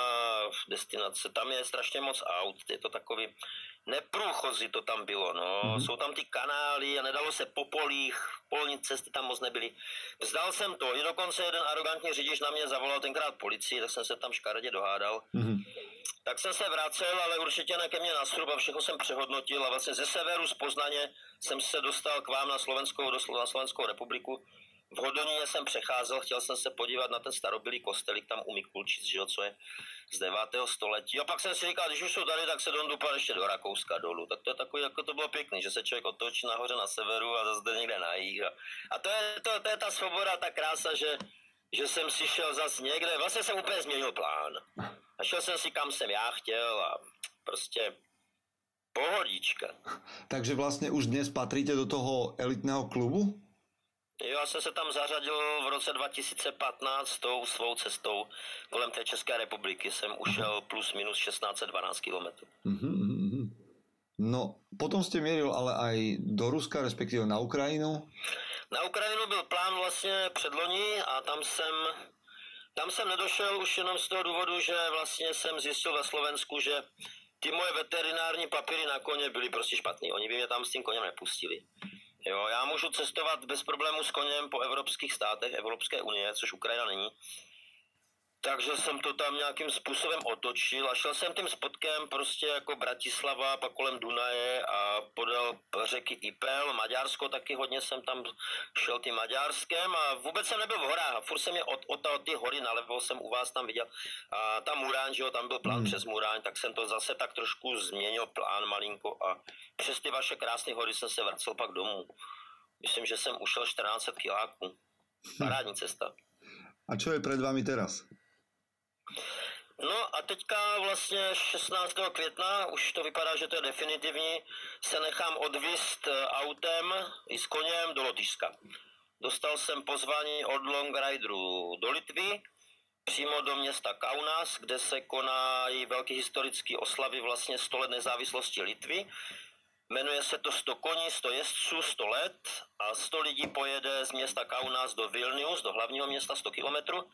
destinace. Tam je strašně moc aut, je to takový neprůchozí to tam bylo, no. Mm-hmm. Jsou tam ty kanály a nedalo se po polích, polní cesty tam moc nebyly. Vzdal jsem to, i dokonce jeden arrogantní řidič na mě zavolal tenkrát policii, tak jsem se tam škaredě dohádal. Mm-hmm. Tak jsem se vracel, ale určitě ne ke mně na srub a všechno jsem přehodnotil a vlastně ze severu z Poznaně jsem se dostal k vám na Slovenskou, do, na Slovenskou republiku. V Hodoníně jsem přecházel, chtěl jsem se podívat na ten starobylý kostelík tam u Mikulčic, že jo, co je z 9. století. A pak jsem si říkal, když už jsou tady, tak se jdou dupat ještě do Rakouska dolů. Tak to je takový, jako to bylo pěkný, že se člověk otočí nahoře na severu a zase někde na jih. A, a to, je, to, to je ta svoboda, ta krása, že, že jsem si šel zase někde, vlastně jsem úplně změnil plán. A šel jsem si kam jsem já chtěl a prostě pohodička. Takže vlastně už dnes patríte do toho elitného klubu? Jo, já jsem se tam zařadil v roce 2015 tou svou cestou kolem té České republiky. Jsem ušel plus minus 1612 km. Uh-huh. No, potom jste měril ale aj do Ruska, respektive na Ukrajinu? Na Ukrajinu byl plán vlastně předloni a tam jsem, tam jsem nedošel už jenom z toho důvodu, že vlastně jsem zjistil ve Slovensku, že ty moje veterinární papíry na koně byly prostě špatný. Oni by mě tam s tím koněm nepustili. Jo, já můžu cestovat bez problému s koněm po evropských státech Evropské unie, což Ukrajina není. Takže jsem to tam nějakým způsobem otočil a šel jsem tím spotkem prostě jako Bratislava, pak kolem Dunaje a podél řeky Ipel, Maďarsko taky hodně jsem tam šel tím Maďarskem a vůbec jsem nebyl v horách furt jsem je od, od, od ty hory nalevo jsem u vás tam viděl a tam Muráň, že jo, tam byl plán hmm. přes Muráň, tak jsem to zase tak trošku změnil plán malinko a přes ty vaše krásné hory jsem se vracel pak domů. Myslím, že jsem ušel 14 kiláků. Parádní cesta. A co je před vámi teraz? No a teďka vlastně 16. května, už to vypadá, že to je definitivní, se nechám odvist eh, autem i s koněm do Lotyšska. Dostal jsem pozvání od Longrideru do Litvy, přímo do města Kaunas, kde se konají velké historické oslavy vlastně 100 let nezávislosti Litvy. Jmenuje se to 100 koní, 100 jezdců, 100 let a 100 lidí pojede z města Kaunas do Vilnius, do hlavního města 100 kilometrů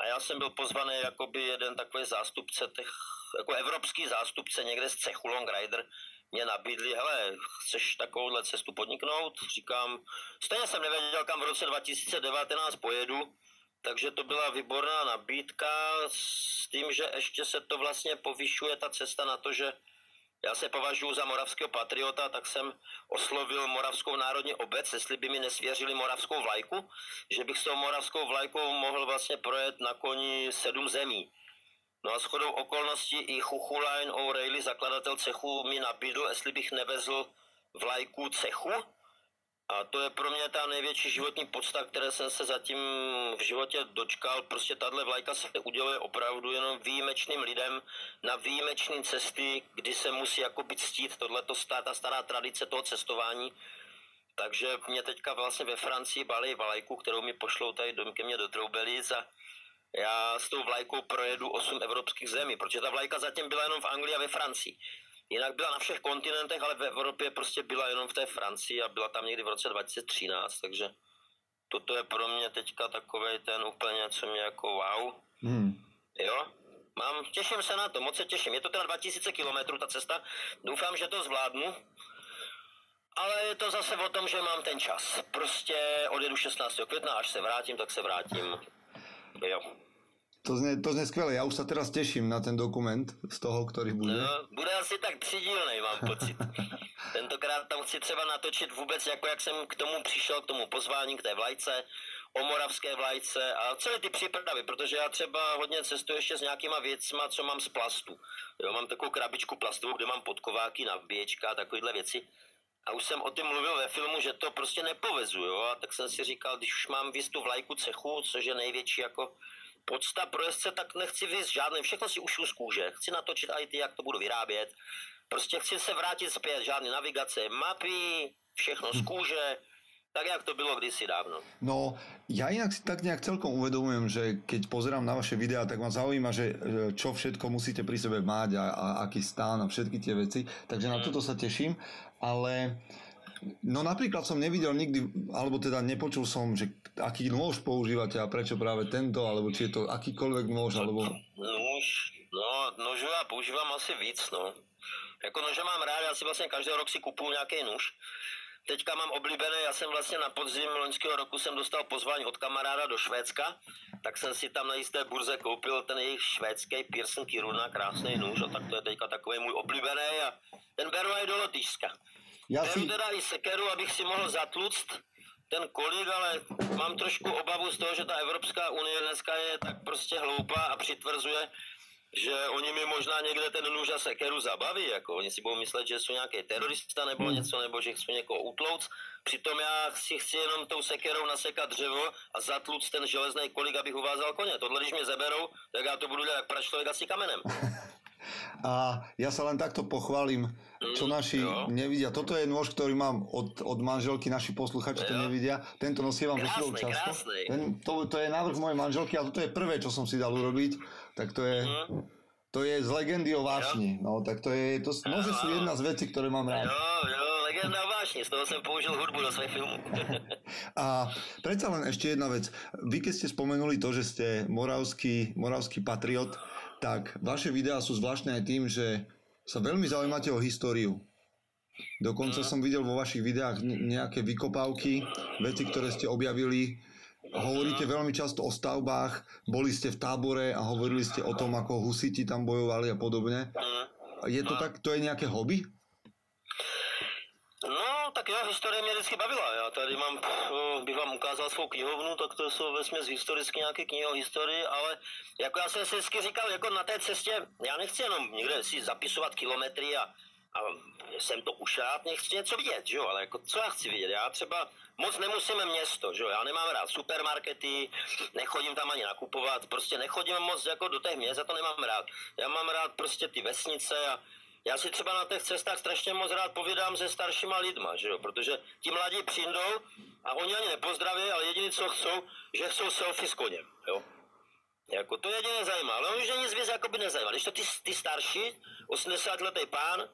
a já jsem byl pozvaný jako by jeden takový zástupce, těch, jako evropský zástupce někde z cechu Long Rider, mě nabídli, hele, chceš takovouhle cestu podniknout? Říkám, stejně jsem nevěděl, kam v roce 2019 pojedu, takže to byla výborná nabídka s tím, že ještě se to vlastně povyšuje ta cesta na to, že já se považuji za moravského patriota, tak jsem oslovil Moravskou národní obec, jestli by mi nesvěřili moravskou vlajku, že bych s tou moravskou vlajkou mohl vlastně projet na koni sedm zemí. No a shodou okolností i Chuchulain O'Reilly, zakladatel cechu, mi nabídl, jestli bych nevezl vlajku cechu, a to je pro mě ta největší životní podsta, které jsem se zatím v životě dočkal. Prostě tahle vlajka se uděluje opravdu jenom výjimečným lidem na výjimečné cesty, kdy se musí jako být ctít tohleto ta stará tradice toho cestování. Takže mě teďka vlastně ve Francii balí vlajku, kterou mi pošlou tady dom ke mně do Troubelic a já s tou vlajkou projedu osm evropských zemí, protože ta vlajka zatím byla jenom v Anglii a ve Francii. Jinak byla na všech kontinentech, ale v Evropě prostě byla jenom v té Francii a byla tam někdy v roce 2013, takže toto je pro mě teďka takový ten úplně, co mě jako wow. Hmm. Jo, mám, těším se na to, moc se těším. Je to teda 2000 km ta cesta, doufám, že to zvládnu. Ale je to zase o tom, že mám ten čas. Prostě odjedu 16. května, až se vrátím, tak se vrátím. Jo. To zne, to zne skvěle. Já už se teraz těším na ten dokument z toho, který bude. No, bude asi tak třidílnej, mám pocit. Tentokrát tam chci třeba natočit vůbec, jako jak jsem k tomu přišel, k tomu pozvání, k té vlajce, o moravské vlajce a celé ty přípravy, protože já třeba hodně cestuji ještě s nějakýma věcma, co mám z plastu. Jo, mám takovou krabičku plastovou, kde mám podkováky, nabíječka a takovéhle věci. A už jsem o tom mluvil ve filmu, že to prostě nepovezu, jo? A tak jsem si říkal, když už mám víc tu vlajku cechu, což je největší jako podsta pro jezdce, tak nechci víc žádný, všechno si ušu z kůže. Chci natočit i ty, jak to budu vyrábět. Prostě chci se vrátit zpět, žádné navigace, mapy, všechno z kůže, tak jak to bylo kdysi dávno. No, ja inak si tak nejak celkom uvedomujem, že keď pozerám na vaše videá, tak ma zaujíma, že čo všetko musíte pri sebe mať a, a aký stán a všetky tie veci, takže na mhm. toto sa teším, ale No napríklad som nevidel nikdy, alebo teda nepočul som, že aký nôž používate a prečo práve tento, alebo či je to akýkoľvek nôž, alebo... Nůž, no, nožu já používám asi víc, no. Jako nože mám rád, já si vlastně každý rok si kupuju nějaký nůž. Teďka mám oblíbený, já jsem vlastně na podzim loňského roku jsem dostal pozvání od kamaráda do Švédska, tak jsem si tam na jisté burze koupil ten jejich švédský Pearson Kiruna, krásný nůž, a tak to je teďka takový můj oblíbený a ten beru aj do Lotyšska. Já si... Beru teda i sekeru, abych si mohl zatluct ten kolik, ale mám trošku obavu z toho, že ta Evropská unie dneska je tak prostě hloupá a přitvrzuje, že oni mi možná někde ten nůž a sekeru zabaví, jako oni si budou myslet, že jsou nějaký terorista nebo hmm. něco, nebo že chcou někoho utlouc. Přitom já si chci jenom tou sekerou nasekat dřevo a zatluc ten železný kolik, abych uvázal koně. Tohle, když mě zeberou, tak já to budu dělat jak pračlověk asi kamenem. A ja sa len takto pochválim, čo Mm, naši jo. nevidia. Toto je nôž, ktorý mám od, od manželky, naši posluchači to nevidia. Tento nosievam väčšinou Krásny, často. krásny. Ten, to, to je návrh mojej manželky, ale toto je prvé, čo som si dal urobiť. Tak to je, Mhm. to je z legendy o vášni. No, tak to je, to, nože sú jedna z vecí, ktoré mám rád. Jo, jo, legenda vášni, z toho jsem použil hudbu do svých filmů. A predsa len ešte jedna vec. Vy keď ste spomenuli to, že ste moravský, moravský patriot, tak vaše videá sú zvláštne aj tým, že sa veľmi zaujímate o históriu. Dokonca som videl vo vašich videách ne- nejaké vykopávky, veci, ktoré ste objavili. Hovoríte veľmi často o stavbách, boli ste v tábore a hovorili ste o tom, ako husiti tam bojovali a podobne. Je to tak, to je nejaké hobby? No, tak jo, historie mě vždycky bavila. Já tady mám, eh, bych vám ukázal svou knihovnu, tak to jsou vesměs historicky nějaké knihy o historii, ale jako já jsem si vždycky říkal, jako na té cestě, já nechci jenom někde si zapisovat kilometry a, a jsem to ušát, nechci něco vidět, že jo, ale jako co já chci vidět, já třeba moc nemusím město, že jo, já nemám rád supermarkety, nechodím tam ani nakupovat, prostě nechodím moc jako do těch měst, já to nemám rád. Já mám rád prostě ty vesnice a já si třeba na těch cestách strašně moc rád povídám se staršíma lidma, že jo? protože ti mladí přijdou a oni ani nepozdraví, ale jediné, co chcou, že chcou selfie s koněm. Jo? Jako to jediné zajímá, ale on už nic víc jakoby nezajímá. Když to ty, ty starší, 80 letý pán,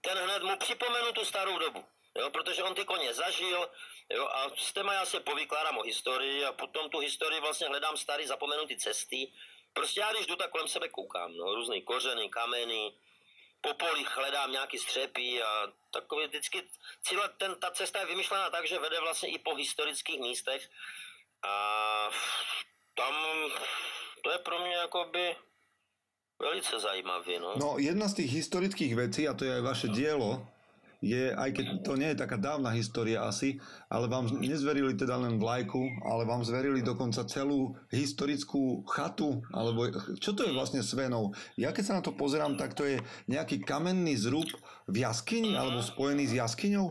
ten hned mu připomenu tu starou dobu. Jo, protože on ty koně zažil jo, a s téma já se povykládám o historii a potom tu historii vlastně hledám starý zapomenutý cesty. Prostě já když jdu, tak kolem sebe koukám, no, různý kořeny, kameny, po polích hledám nějaký střepy a takový vždycky, cíle, ten, ta cesta je vymyšlená tak, že vede vlastně i po historických místech a tam to je pro mě jakoby velice zajímavý, no. No, jedna z tých historických vecí, a to je vaše dielo, je, aj keď to nie je taká dávna história asi, ale vám nezverili teda len vlajku, ale vám zverili dokonca celú historickú chatu, alebo čo to je vlastne Svenou? Ja keď sa na to pozerám, tak to je nejaký kamenný zrub v jaskyni, alebo spojený s jaskyňou?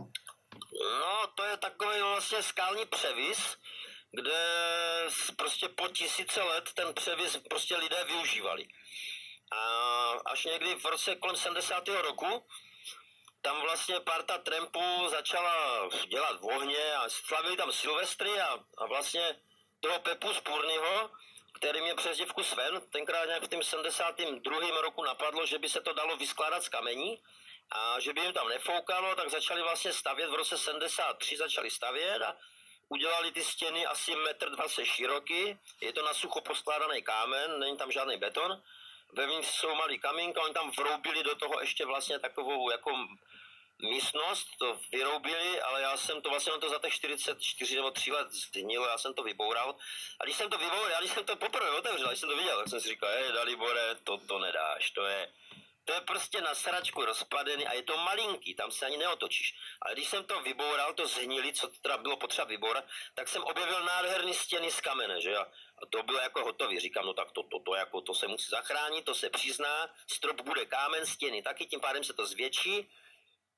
No, to je takový vlastně skalní převis, kde prostě po tisíce let ten převis prostě lidé využívali. A až někdy v roce kolem 70. roku tam vlastně parta trampů začala dělat v ohně a slavili tam Silvestry a, a vlastně toho Pepu z Purnyho, který mě přezdívku Sven, tenkrát nějak v tom 72. roku napadlo, že by se to dalo vyskládat z kamení a že by jim tam nefoukalo, tak začali vlastně stavět, v roce 73 začali stavět a udělali ty stěny asi 1,20 m široký, je to na sucho poskládaný kámen, není tam žádný beton, vevnitř jsou malý kamínka, oni tam vroubili do toho ještě vlastně takovou jako místnost, to vyroubili, ale já jsem to vlastně to za těch 44 nebo 3 let zhnilo, já jsem to vyboural. A když jsem to vyboural, já když jsem to poprvé otevřel, když jsem to viděl, tak jsem si říkal, hej, Dalibore, to to nedáš, to je, to je prostě na sračku rozpadený a je to malinký, tam se ani neotočíš. Ale když jsem to vyboural, to zhnili, co teda bylo potřeba vybourat, tak jsem objevil nádherný stěny z kamene, že jo. To bylo jako hotový. Říkám, no tak to, to, to, jako, to se musí zachránit, to se přizná, strop bude kámen, stěny taky, tím pádem se to zvětší.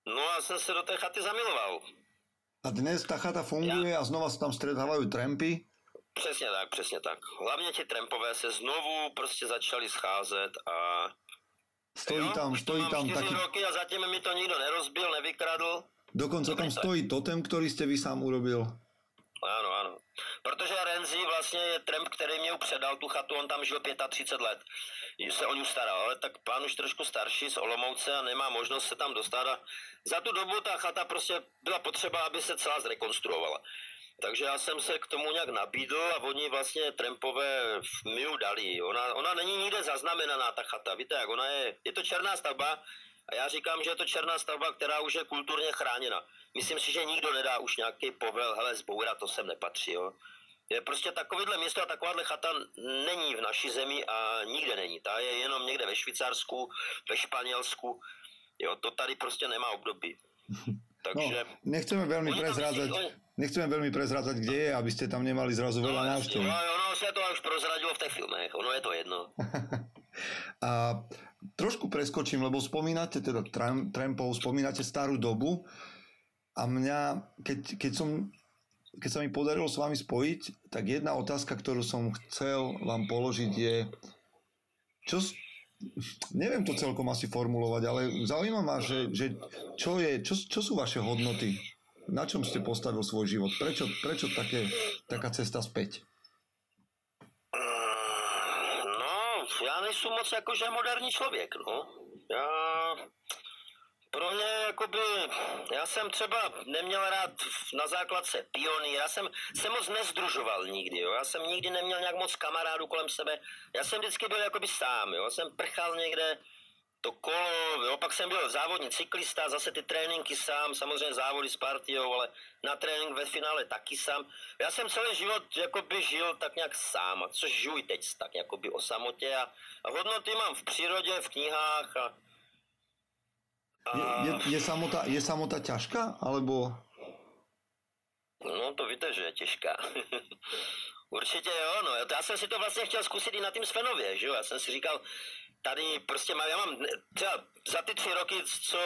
No a jsem se do té chaty zamiloval. A dnes ta chata funguje a znova sa tam stretávajú trampy. Přesně tak, přesně tak. Hlavně ti trampové se znovu prostě začali scházet a Stojí tam, už to stojí mám tam taký... roky a zatím mi to nikdo nerozbil, nevykradl. Dokonca tam stojí totem, ktorý ste vy sám urobil. Ano, ano. Protože Renzi vlastně je tramp, který mě předal tu chatu, on tam žil 35 let. Se o ní staral, ale tak pán už trošku starší z Olomouce a nemá možnost se tam dostat a za tu dobu ta chata prostě byla potřeba, aby se celá zrekonstruovala. Takže já jsem se k tomu nějak nabídl a oni vlastně trampové mi dali. Ona, ona není nikde zaznamenaná, ta chata. Víte, jak ona je, je to černá stavba a já říkám, že je to černá stavba, která už je kulturně chráněna. Myslím si, že nikdo nedá už nějaký povel, hele, zboura, to sem nepatří, jo. Je prostě takovýhle město a takováhle chata není v naší zemi a nikde není. Ta je jenom někde ve Švýcarsku, ve Španělsku. Jo, to tady prostě nemá období. No, Takže... nechceme tam prezrádzať, si- oni- nechceme veľmi prezrádzať, kde je, aby ste tam nemali zrazu veľa No, návštev. no, ono se to už prozradilo v těch filmech, ono je to jedno. A trošku preskočím, lebo spomínate teda tram, trampov, spomínate starú dobu a mňa, keď, keď som keď sa mi podarilo s vami spojiť, tak jedna otázka, ktorú som chcel vám položiť je, čo, neviem to celkom asi formulovať, ale zaujíma ma, že, že čo, je, čo, čo sú vaše hodnoty? Na čom ste postavil svoj život? Prečo, prečo také, taká cesta späť? Já nejsem moc jakože moderní člověk, no. Já, pro mě, jakoby, já jsem třeba neměl rád na základce pionýr, já jsem se moc nezdružoval nikdy, jo. Já jsem nikdy neměl nějak moc kamarádů kolem sebe, já jsem vždycky byl jakoby sám, jo. Já jsem prchal někde, to kolo, jo, pak jsem byl závodní cyklista, zase ty tréninky sám, samozřejmě závody s partiou, ale na trénink ve finále taky sám. Já jsem celý život jakoby žil tak nějak sám, a což žiju teď tak jakoby o samotě a, a hodnoty mám v přírodě, v knihách a, a... Je, je, je, samota, je samota ťažká, alebo... No to víte, že je těžká. Určitě jo, no. Já jsem si to vlastně chtěl zkusit i na tým Svenově, že jo. Já jsem si říkal, tady prostě má, já mám třeba za ty tři roky, co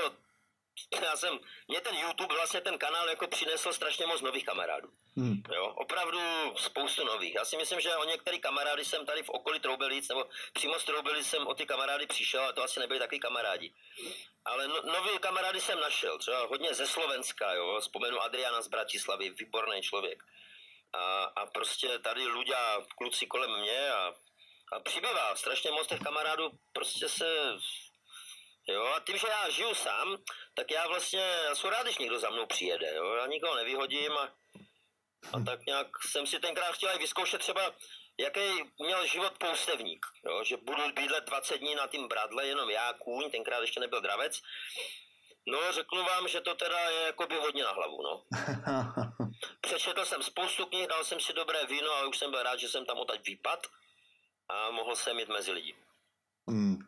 já jsem, mě ten YouTube, vlastně ten kanál jako přinesl strašně moc nových kamarádů. Hmm. Jo, opravdu spoustu nových. Já si myslím, že o některý kamarády jsem tady v okolí Troubelic, nebo přímo z Troubelic jsem o ty kamarády přišel, a to asi nebyli takový kamarádi. Ale no, nový kamarády jsem našel, třeba hodně ze Slovenska, jo, vzpomenu Adriana z Bratislavy, výborný člověk. A, a prostě tady ľudia, kluci kolem mě a a přibývá strašně moc těch kamarádů, prostě se Jo, a tím, že já žiju sám, tak já vlastně, já jsem rád, když někdo za mnou přijede, jo, já nikoho nevyhodím a, a tak nějak jsem si tenkrát chtěl i vyzkoušet třeba, jaký měl život poustevník, jo, že budu bydlet 20 dní na tím bradle, jenom já, kůň, tenkrát ještě nebyl dravec. No, řeknu vám, že to teda je jako by hodně na hlavu, no. Přečetl jsem spoustu knih, dal jsem si dobré víno, ale už jsem byl rád, že jsem tam odtaď vypad a mohl jsem jít mezi lidi. Hmm.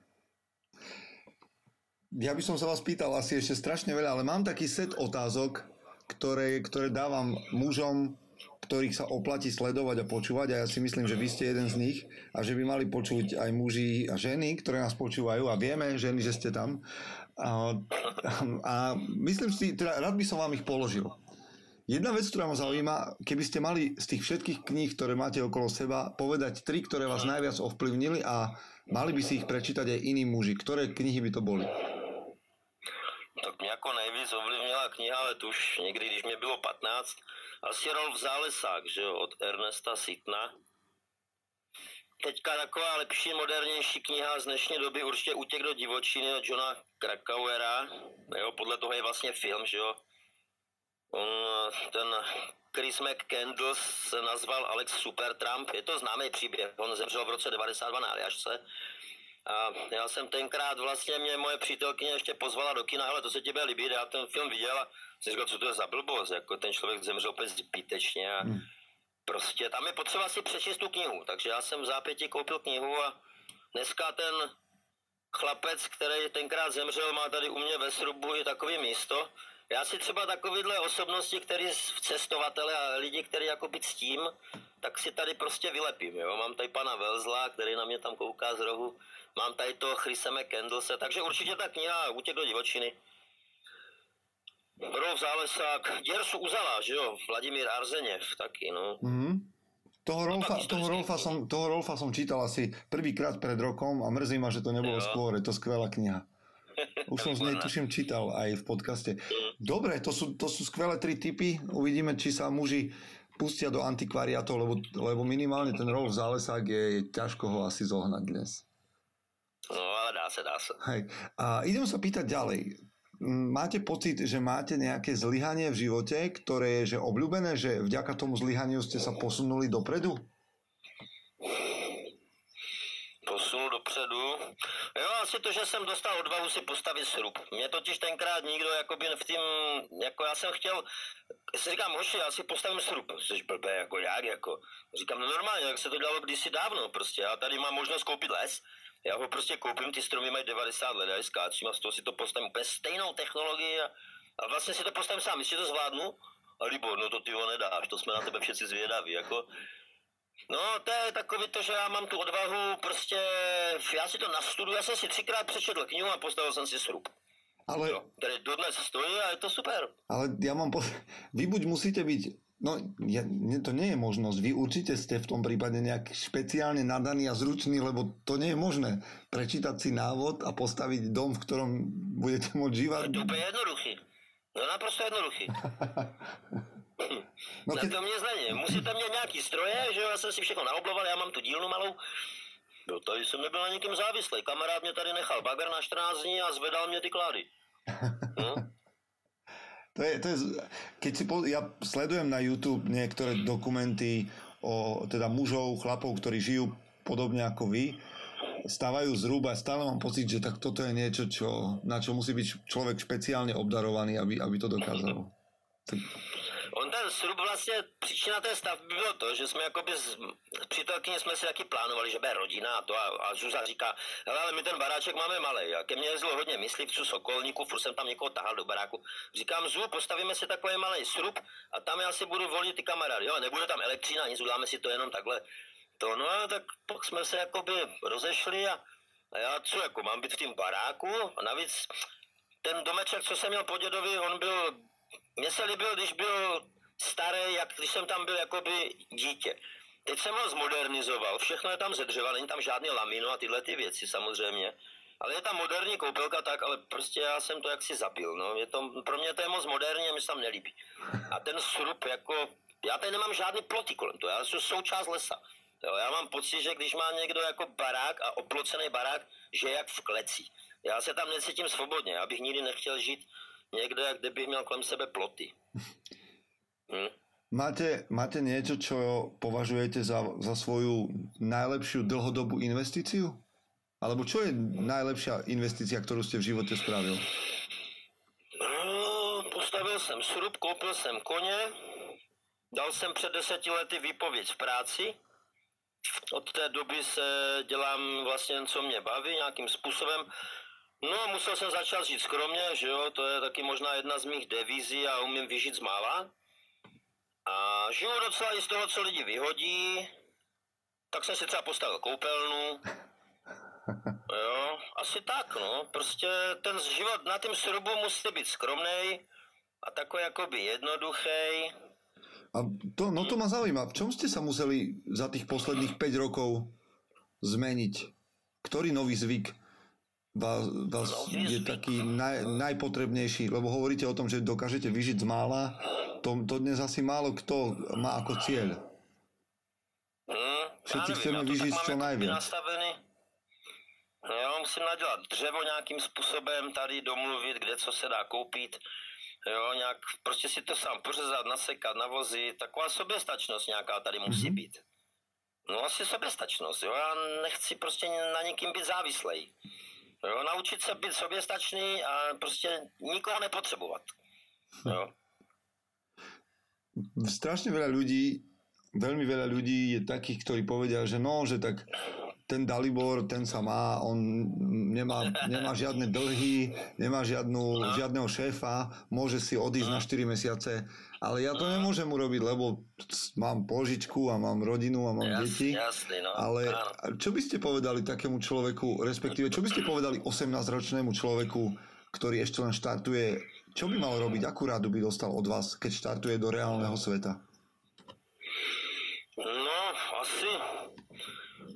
Ja by som sa vás pýtal asi ešte strašne veľa, ale mám taký set otázok, ktoré, ktoré dávam mužom, ktorých sa oplatí sledovať a počúvať a ja si myslím, že vy ste jeden z nich a že by mali počuť aj muži a ženy, ktoré nás počúvajú a vieme, ženy, že ste tam. A, a myslím si, teda rád by som vám ich položil. Jedna vec, ktorá ma zaujíma, keby ste mali z tých všetkých kníh, ktoré máte okolo seba, povedať tri, ktoré vás najviac ovplyvnili a mali by si ich prečítať aj iní muži. Ktoré knihy by to boli? Tak mě jako nejvíc ovlivnila kniha, ale to už někdy, když mě bylo 15, asi Rolf Zálesák, že jo, od Ernesta Sitna. Teďka taková lepší, modernější kniha z dnešní doby, určitě Útěk do divočiny od Johna Krakauera, jo, podle toho je vlastně film, že jo, On, ten Chris McCandles se nazval Alex Supertrump. Je to známý příběh. On zemřel v roce 92 na Aljašce. A já jsem tenkrát vlastně mě moje přítelkyně ještě pozvala do kina, ale to se ti bude líbit, já ten film viděl a jsem říkal, co to je za blbost, jako ten člověk zemřel úplně zbytečně a hmm. prostě tam je potřeba si přečíst tu knihu, takže já jsem v zápěti koupil knihu a dneska ten chlapec, který tenkrát zemřel, má tady u mě ve srubu i takový místo, já si třeba takovýhle osobnosti, který cestovatele a lidi, který jako být s tím, tak si tady prostě vylepím, jo. Mám tady pana Velzla, který na mě tam kouká z rohu, mám tady to Chriseme Kendlse, takže určitě ta kniha Útěk do divočiny. Rolf Zálesák, Děrsu Uzala, že jo, Vladimír Arzeněv taky, no. Mm-hmm. Toho no Rolfa, toho, Rolfa som, toho Rolfa som čítal asi prvýkrát pred rokom a mrzí ma, že to nebolo jo. skôr. Je to skvelá kniha. Už som z nej tuším čítal aj v podcaste. Dobre, to sú, to sú skvelé tri typy. Uvidíme, či sa muži pustia do antikvariátov, lebo, lebo minimálne ten Rolf Zálesák je, je ťažko ho asi zohnať dnes. No, ale dá sa, dá sa. Hej. A idem sa pýtať ďalej. Máte pocit, že máte nejaké zlyhanie v živote, ktoré je že obľúbené, že vďaka tomu zlyhaniu ste sa posunuli dopredu? Posunul dopředu. Jo, asi to, že jsem dostal odvahu si postavit srub. Mě totiž tenkrát nikdo jakoby v tím, jako já jsem chtěl, si říkám, hoši, já si postavím srub. Jsi blbé, jako jak, jako. Říkám, no normálně, jak se to dělalo kdysi dávno, prostě. Já tady mám možnost koupit les, já ho prostě koupím, ty stromy mají 90 let, já skáčím a z toho si to postavím úplně stejnou technologii a, a vlastně si to postavím sám, jestli to zvládnu, a Libor, no to ty ho nedáš, to jsme na tebe všetci zvědaví, jako No, to je takový to, že já mám tu odvahu, prostě, já si to nastuduji, já jsem si třikrát přečetl knihu a postavil jsem si srub. Ale, Jo, který dodnes stojí a je to super. ale ja mám po... Vy buď musíte byť No, ja, nie, to nie je možnosť. Vy určite ste v tom prípade nejak špeciálne nadaný a zručný, lebo to nie je možné. Prečítať si návod a postaviť dom, v ktorom budete môcť žívať. Je to úplně jednoduchý. No naprosto jednoduchý. No, keď, to mě není. Musíte mít nějaký stroje, že jo, já jsem si všechno naobloval, já mám tu dílnu malou. Jo, tady jsem nebyl na někým závislý. Kamarád mě tady nechal bager na 14 dní a zvedal mě ty klády. No. to je, to je, keď si po, ja sledujem na YouTube niektoré dokumenty o teda mužov, chlapov, ktorí žijú podobne ako vy, stávajú zhruba, stále mám pocit, že tak toto je niečo, čo, na čo musí byť človek špeciálne obdarovaný, aby, aby to dokázal. Tak, On ten srub vlastně, příčina té stavby bylo to, že jsme jakoby s přítelkyní jsme si taky plánovali, že bude rodina a to a, a Zuzá říká, hele, ale my ten baráček máme malý a ke mně jezdilo hodně myslivců, sokolníků, furt jsem tam někoho tahal do baráku. Říkám, Zu, postavíme si takový malý srub a tam já si budu volit ty kamarády, jo, nebude tam elektřina, nic, uděláme si to jenom takhle. To, no a tak pak jsme se jakoby rozešli a, a já co, jako mám být v tom baráku a navíc ten domeček, co jsem měl po dědovi, on byl, mně se líbil, když byl starý, jak když jsem tam byl jakoby dítě. Teď jsem ho zmodernizoval, všechno je tam ze dřeva, není tam žádný lamino a tyhle ty věci samozřejmě. Ale je tam moderní koupelka tak, ale prostě já jsem to jaksi zabil, no. Je to, pro mě to je moc moderní a mi se tam nelíbí. A ten srub jako, já tady nemám žádný ploty kolem toho, já jsem součást lesa. Jo, já mám pocit, že když má někdo jako barák a oplocený barák, že je jak v kleci. Já se tam necítím svobodně, já bych nikdy nechtěl žít někde, kde bych měl kolem sebe ploty. Hm? máte, máte niečo, čo považujete za, za svoju najlepšiu dlhodobú investíciu? Alebo čo je najlepšia investícia, ktorú ste v živote spravil? No, postavil jsem srub, koupil jsem koně, dal jsem před deseti lety výpověď v práci. Od té doby se dělám vlastně co mě baví, nějakým způsobem. No a musel jsem začít žít skromně, že jo, to je taky možná jedna z mých devízí a umím vyžít z mála. A žiju docela i z toho, co lidi vyhodí. Tak jsem si třeba postavil koupelnu. Jo, asi tak, no. Prostě ten život na tom srubu musí být skromný a takový jakoby jednoduchý. A to, no to ma zaujíma. V čom ste sa museli za tých posledných 5 rokov zmeniť? Ktorý nový zvyk vás, vás je taký naj, najpotrebnejší? Lebo hovoríte o tom, že dokážete vyžiť z mála. To, to dnes asi málo kto má ako cieľ. Hmm, Všetci nevím, chceme nejvíc. nastavený. No, Já musím nadělat dřevo nějakým způsobem, tady domluvit, kde co se dá koupit. Jo, nějak prostě si to sám pořezat, nasekat, navozit. Taková soběstačnost nějaká tady musí Mhm. být. No asi soběstačnost, jo. Já nechci prostě na někým být závislej. Jo, naučit se být soběstačný a prostě nikoho nepotřebovat. Jo. Strašne veľa ľudí, veľmi veľa ľudí je takých, ktorí povedia, že no, že tak ten Dalibor, ten sa má, on nemá, nemá žiadne dlhy, nemá žiadnu, žiadneho šéfa, môže si odísť na 4 mesiace, ale ja to nemôžem urobiť, lebo mám požičku a mám rodinu a mám deti. Jasný, no. Ale čo by ste povedali takému človeku, respektíve čo by ste povedali 18-ročnému človeku, ktorý ešte len štartuje, čo by mal robiť, akú rádu by dostal od vás, keď štartuje do reálneho sveta? No, asi,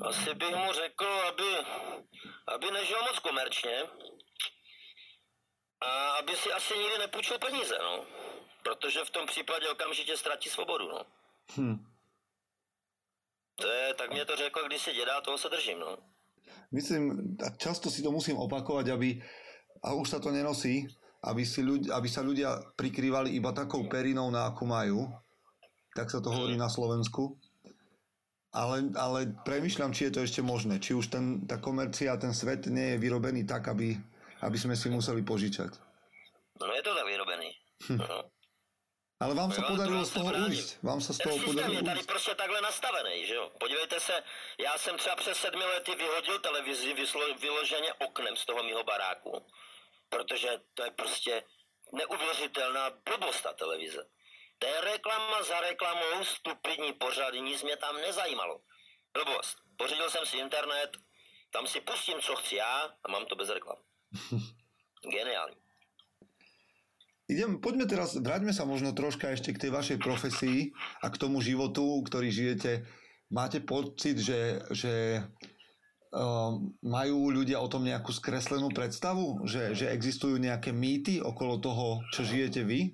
asi bych mu řekl, aby, aby nežil moc komerčně a aby si asi nikdy nepůjčil peníze, no. Protože v tom případě okamžitě ztratí svobodu, no. Hm. To je, tak mě to řekl když si dědá, toho se držím, no. Myslím, a často si to musím opakovať, aby, a už sa to nenosí, aby, si ľudia, aby sa ľudia prikrývali iba takou perinou, na akú majú. Tak sa to hovorí na Slovensku. Ale, ale premyšľam, či je to ešte možné. Či už ten, tá komercia, ten svet nie je vyrobený tak, aby, aby sme si museli požičať. No je to tak vyrobený. No. Ale vám Jo, podarilo z toho se ujsť. Vám sa z toho systém podarilo je tady prostě takhle nastavený, že jo. Podívejte se, já jsem třeba přes sedmi lety vyhodil televizi vyslo, vyloženě oknem z toho mýho baráku. Protože to je prostě neuvěřitelná blbost ta televize. To je reklama za reklamou, stupidní pořady, nic mě tam nezajímalo. Blbost. Pořídil jsem si internet, tam si pustím, co chci já a mám to bez reklam. Geniální. Idem, poďme teraz, vráťme sa možno troška ešte k tej vašej profesii a k tomu životu, ktorý žijete. Máte pocit, že, že uh, majú ľudia o tom nejakú skreslenú predstavu? Že, že existujú nejaké mýty okolo toho, čo žijete vy?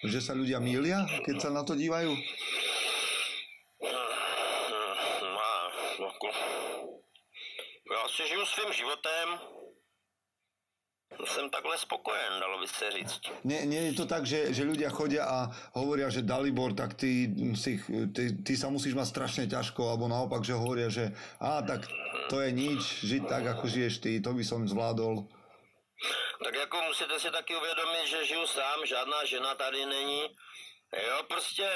Že sa ľudia mýlia, keď sa na to dívajú? Má, jako, já si žiju svým životem, jsem takhle spokojen, dalo by se říct. Nie, nie je to tak, že, že ľudia chodia a hovoria, že Dalibor, tak ty, si, ty, ty sa musíš mať strašne ťažko, alebo naopak, že hovoria, že a tak to je nič, žiť tak, ako žiješ ty, to by som zvládol. Tak jako musíte si taky uvědomit, že žiju sám, žádná žena tady není. Jo, prostě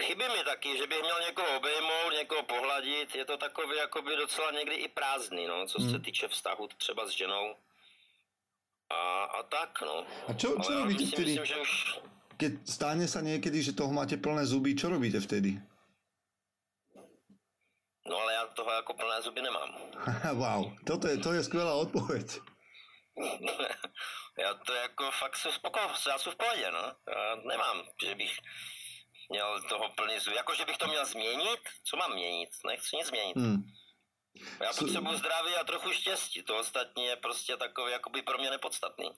chybí mi taky, že bych měl někoho obejmout, někoho pohladit. Je to takový jakoby docela někdy i prázdný, no, co se týče vztahu třeba s ženou. A, a tak, no. A čo, čo Ale robíte si vtedy? myslím, že už Keď stane sa niekedy, že toho máte plné zuby, čo robíte vtedy? No ale já toho jako plné zuby nemám. wow, toto je, to je skvelá odpoveď. Já to jako fakt jsem spoko, já jsem v pohodě, no. Já nemám, že bych měl toho plný zuby. Jako, že bych to měl změnit? Co mám měnit? Nechci nic změnit. Hmm. Já potřebuji zdraví a trochu štěstí. To ostatní je prostě takové jakoby pro mě nepodstatný.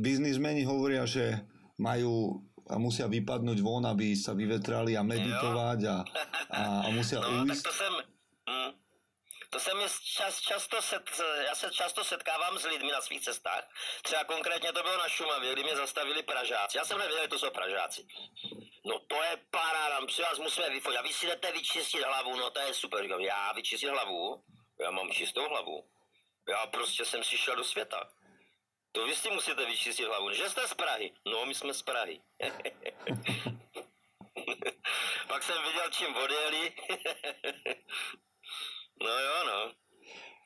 Biznismeni hovoria, že majú a musia vypadnúť von, aby sa vyvetrali a meditovať a, a, a musia No, tak uísť. to jsem... Hm, to se mi čas, často set, já se často setkávám s lidmi na svých cestách. Třeba konkrétně to bylo na Šumavě, kdy mě zastavili Pražáci. Já jsem nevěděl, že to jsou Pražáci. No to je paráda, si vás musíme vyfotit. A vy si jdete vyčistit hlavu, no to je super. Říkám, já vyčistit hlavu? Já mám čistou hlavu. Já prostě jsem si šel do světa. To vy si musíte vyčistit hlavu. Že jste z Prahy? No, my jsme z Prahy. Pak jsem viděl, čím odjeli. no jo, no.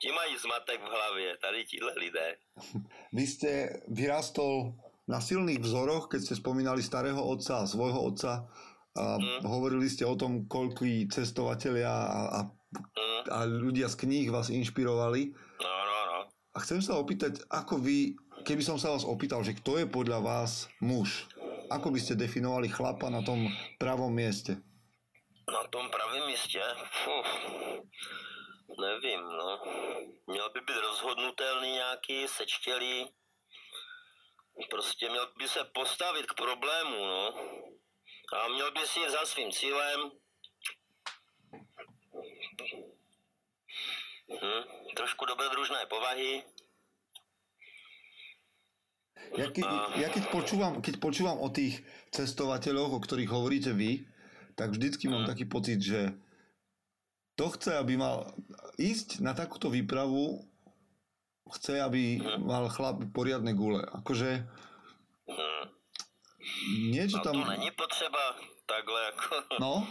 Ti mají zmatek v hlavě, tady tíhle lidé. Vy ste vyrastol na silných vzoroch, keď ste spomínali starého otca a svojho otca a Mm. hovorili ste o tom, koľkí cestovatelia a, a, Mm, a ľudia z kníh vás inšpirovali. no, no, no. A chcem sa opýtať, ako vy, keby som sa vás opýtal, že kto je podľa vás muž, ako by ste definovali chlapa na tom pravom mieste? Na tom pravém místě? Uf, nevím, no. Měl by být rozhodnutelný nějaký, sečtělý. Prostě měl by se postavit k problému, no. A měl by si jít za svým cílem. Hm, trošku dobrodružné povahy. Ja, ke, ja keď, počúvam, keď počúvam o tých cestovateľoch, o ktorých hovoríte vy, tak vždycky mám taký pocit, že to chce, aby mal ísť na takúto výpravu, chce, aby mal chlap poriadne gule. Akože Hm. niečo No tam... to není potřeba takhle jako... No,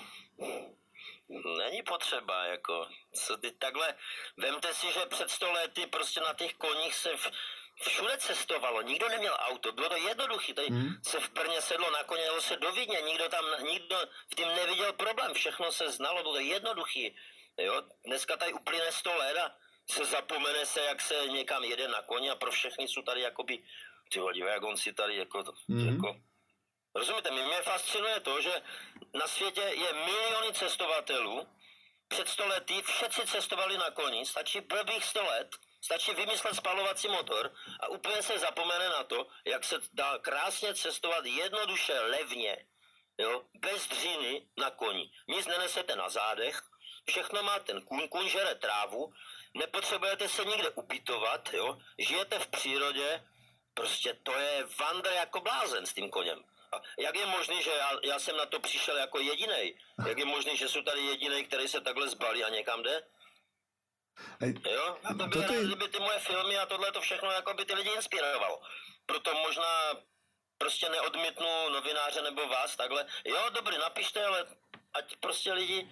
Není potřeba, jako, co ty takhle, vemte si, že před sto lety prostě na těch koních se v, všude cestovalo, nikdo neměl auto, bylo to jednoduché, tady Hmm. se v Brně sedlo na koně, jelo se do Vídně, nikdo tam, nikdo v tím neviděl problém, všechno se znalo, bylo to jednoduchý, jo, dneska tady uplyne sto let a se zapomene se, jak se někam jede na koni a pro všechny jsou tady jakoby, ty vole, dívej, jak on si tady jako, to, Mhm. jako Rozumíte, mě, mě fascinuje to, že na světě je miliony cestovatelů, před sto lety všetci cestovali na koni, stačí blbých sto let, stačí vymyslet spalovací motor a úplně se zapomene na to, jak se dá krásně cestovat jednoduše, levně, jo, bez dřiny na koni. Nic nenesete na zádech, všechno má ten kůň, kůň žere trávu, nepotřebujete se nikde upitovat, jo, žijete v přírodě, prostě to je vandr jako blázen s tím koněm. A jak je možný, že já, já jsem na to přišel jako jediný? Jak je možný, že jsou tady jediný, který se takhle zbalí a někam jde? Hej, Jo? A to by Toto rád, je- kdyby ty moje filmy a tohle to všechno jako by ty lidi inspirovalo. Proto možná prostě neodmítnu novináře nebo vás takhle. Jo, dobrý, napište, ale ať prostě lidi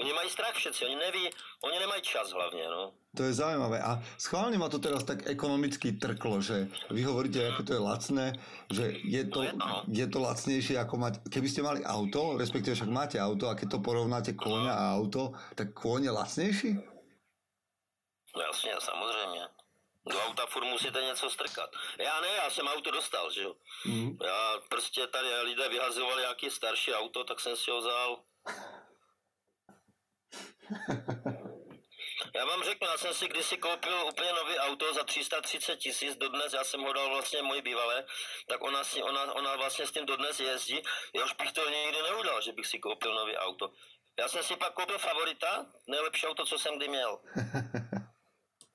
Oni mají strach všetci, oni neví, oni nemají čas hlavně, no. To je zaujímavé. A schválne ma to teraz tak ekonomicky trklo, že vy hovoríte, ako to je lacné, že je to, No, je to lacnejšie ako mať... Keby ste mali auto, respektíve však máte auto, a keď to porovnáte kôňa a auto, tak kôň je lacnejší? No jasně, samozřejmě. Do auta furt musíte něco strkat. Já ne, já jsem auto dostal, že jo. Mhm. Já prostě tady lidé vyhazovali nějaký starší auto, tak jsem si ho vzal. Já vám řeknu, já jsem si kdysi koupil úplně nový auto za 330 tisíc, dodnes, já jsem ho dal vlastně moji bývalé, tak ona, si, ona, ona vlastně s tím dodnes jezdí. Já už bych to nikdy neudělal, že bych si koupil nový auto. Já jsem si pak koupil Favorita, nejlepší auto, co jsem kdy měl.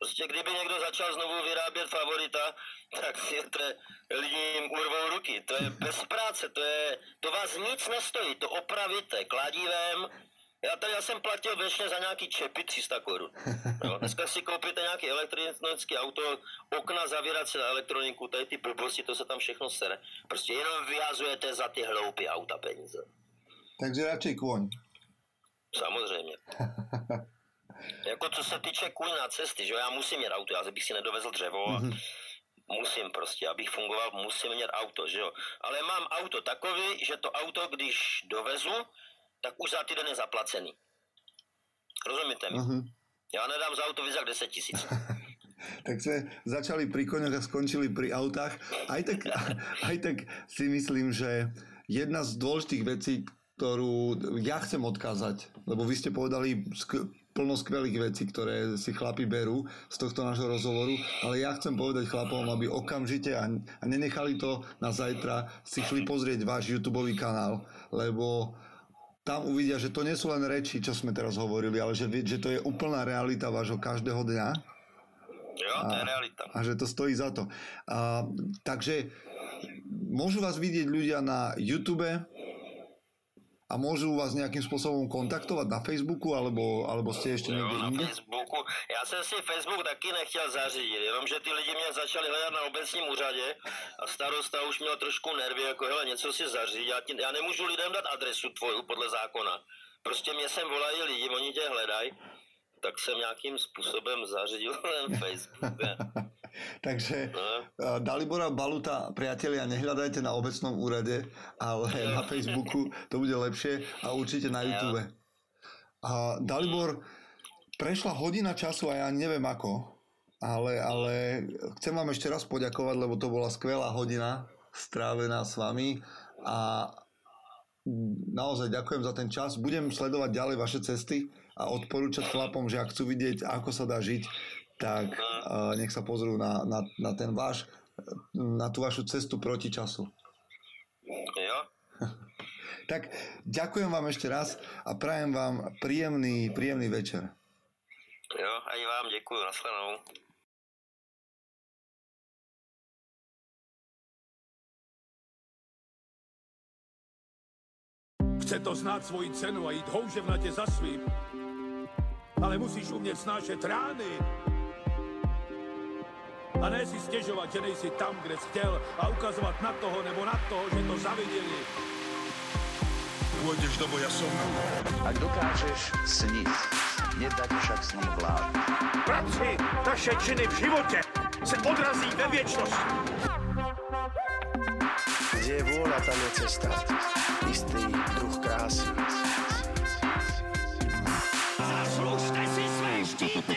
Prostě kdyby někdo začal znovu vyrábět favorita, tak je to, lidi jim urvou ruky. To je bez práce, to, je, to vás nic nestojí, to opravíte kladivem. Já tady já jsem platil věčně za nějaký čepy 300 korun. No, dneska si koupíte nějaký elektronický auto, okna zavírat se na elektroniku, tady ty blbosti, to se tam všechno sere. Prostě jenom vyhazujete za ty hloupé auta peníze. Takže radšej kôň. Samozřejmě. jako co se týče kůň na cesty, že jo, já musím mít auto, já bych si nedovezl dřevo a musím prostě, abych fungoval, musím mít auto, že jo. Ale mám auto takový, že to auto, když dovezu, tak už za týden je zaplacený. Rozumíte mi? Mhm. Já nedám za auto víc jak 10 tisíc. Tak sme začali pri koňoch a skončili pri autách. Aj tak, aj tak si myslím, že jedna z dôležitých vecí, ktorú ja chcem odkázať, lebo vy ste povedali plno skvelých vecí, ktoré si chlapi berú z tohto nášho rozhovoru, ale ja chcem povedať chlapom, aby okamžite a, a nenechali to na zajtra, si šli pozrieť váš YouTube kanál, lebo tam uvidia, že to nie sú len reči, čo sme teraz hovorili, ale že, že to je úplná realita vášho každého dňa Jo, to je realita. a že to stojí za to. A, takže môžu vás vidieť ľudia na YouTube a môžu vás nejakým spôsobom kontaktovať na Facebooku, alebo, alebo ste ešte Jo, niekde na inde? Facebooku. Já jsem si Facebook taky nechtěl zařídit, jenomže ty lidi mě začali hledat na obecním úřadě a starosta už měl trošku nervy, jako hele, něco si zařídit. Já, já nemůžu lidem dát adresu tvoju podle zákona. Prostě mě sem volají lidi, oni tě hledají, tak jsem nějakým způsobem zařídil ten Facebook. Takže No. a, Dalibora Baluta, priatelia, nehľadajte na obecnom úrade, ale na Facebooku to bude lepšie a určite na YouTube. A Dalibor, prešla hodina času a ja neviem ako, ale, ale chcem vám ešte raz poďakovať, lebo to bola skvelá hodina strávená s vami a naozaj ďakujem za ten čas. Budem sledovať ďalej vaše cesty a odporúčať chlapom, že ak chcú vidieť, ako sa dá žiť, tak uh, nech sa pozrú na, na, na ten váš, na tú vašu cestu proti času. Jo? Tak ďakujem vám ešte raz a prajem vám príjemný, príjemný večer. Jo, a i vám děkuji, nashledanou. Chce to znát svoji cenu a jít houževnatě za svým. Ale musíš umět snášet rány. A ne si stěžovat, že nejsi tam, kde jsi chtěl a ukazovat na toho nebo na toho, že to zaviděli. Pôjdeš do boja som. Ak dokážeš sniť, nedať však sním vlád. Bratři, taše činy v životě se odrazí ve věčnosti. Kde je vôľa, tam je cesta. Istý druh krásy. Zaslužte si své štíty!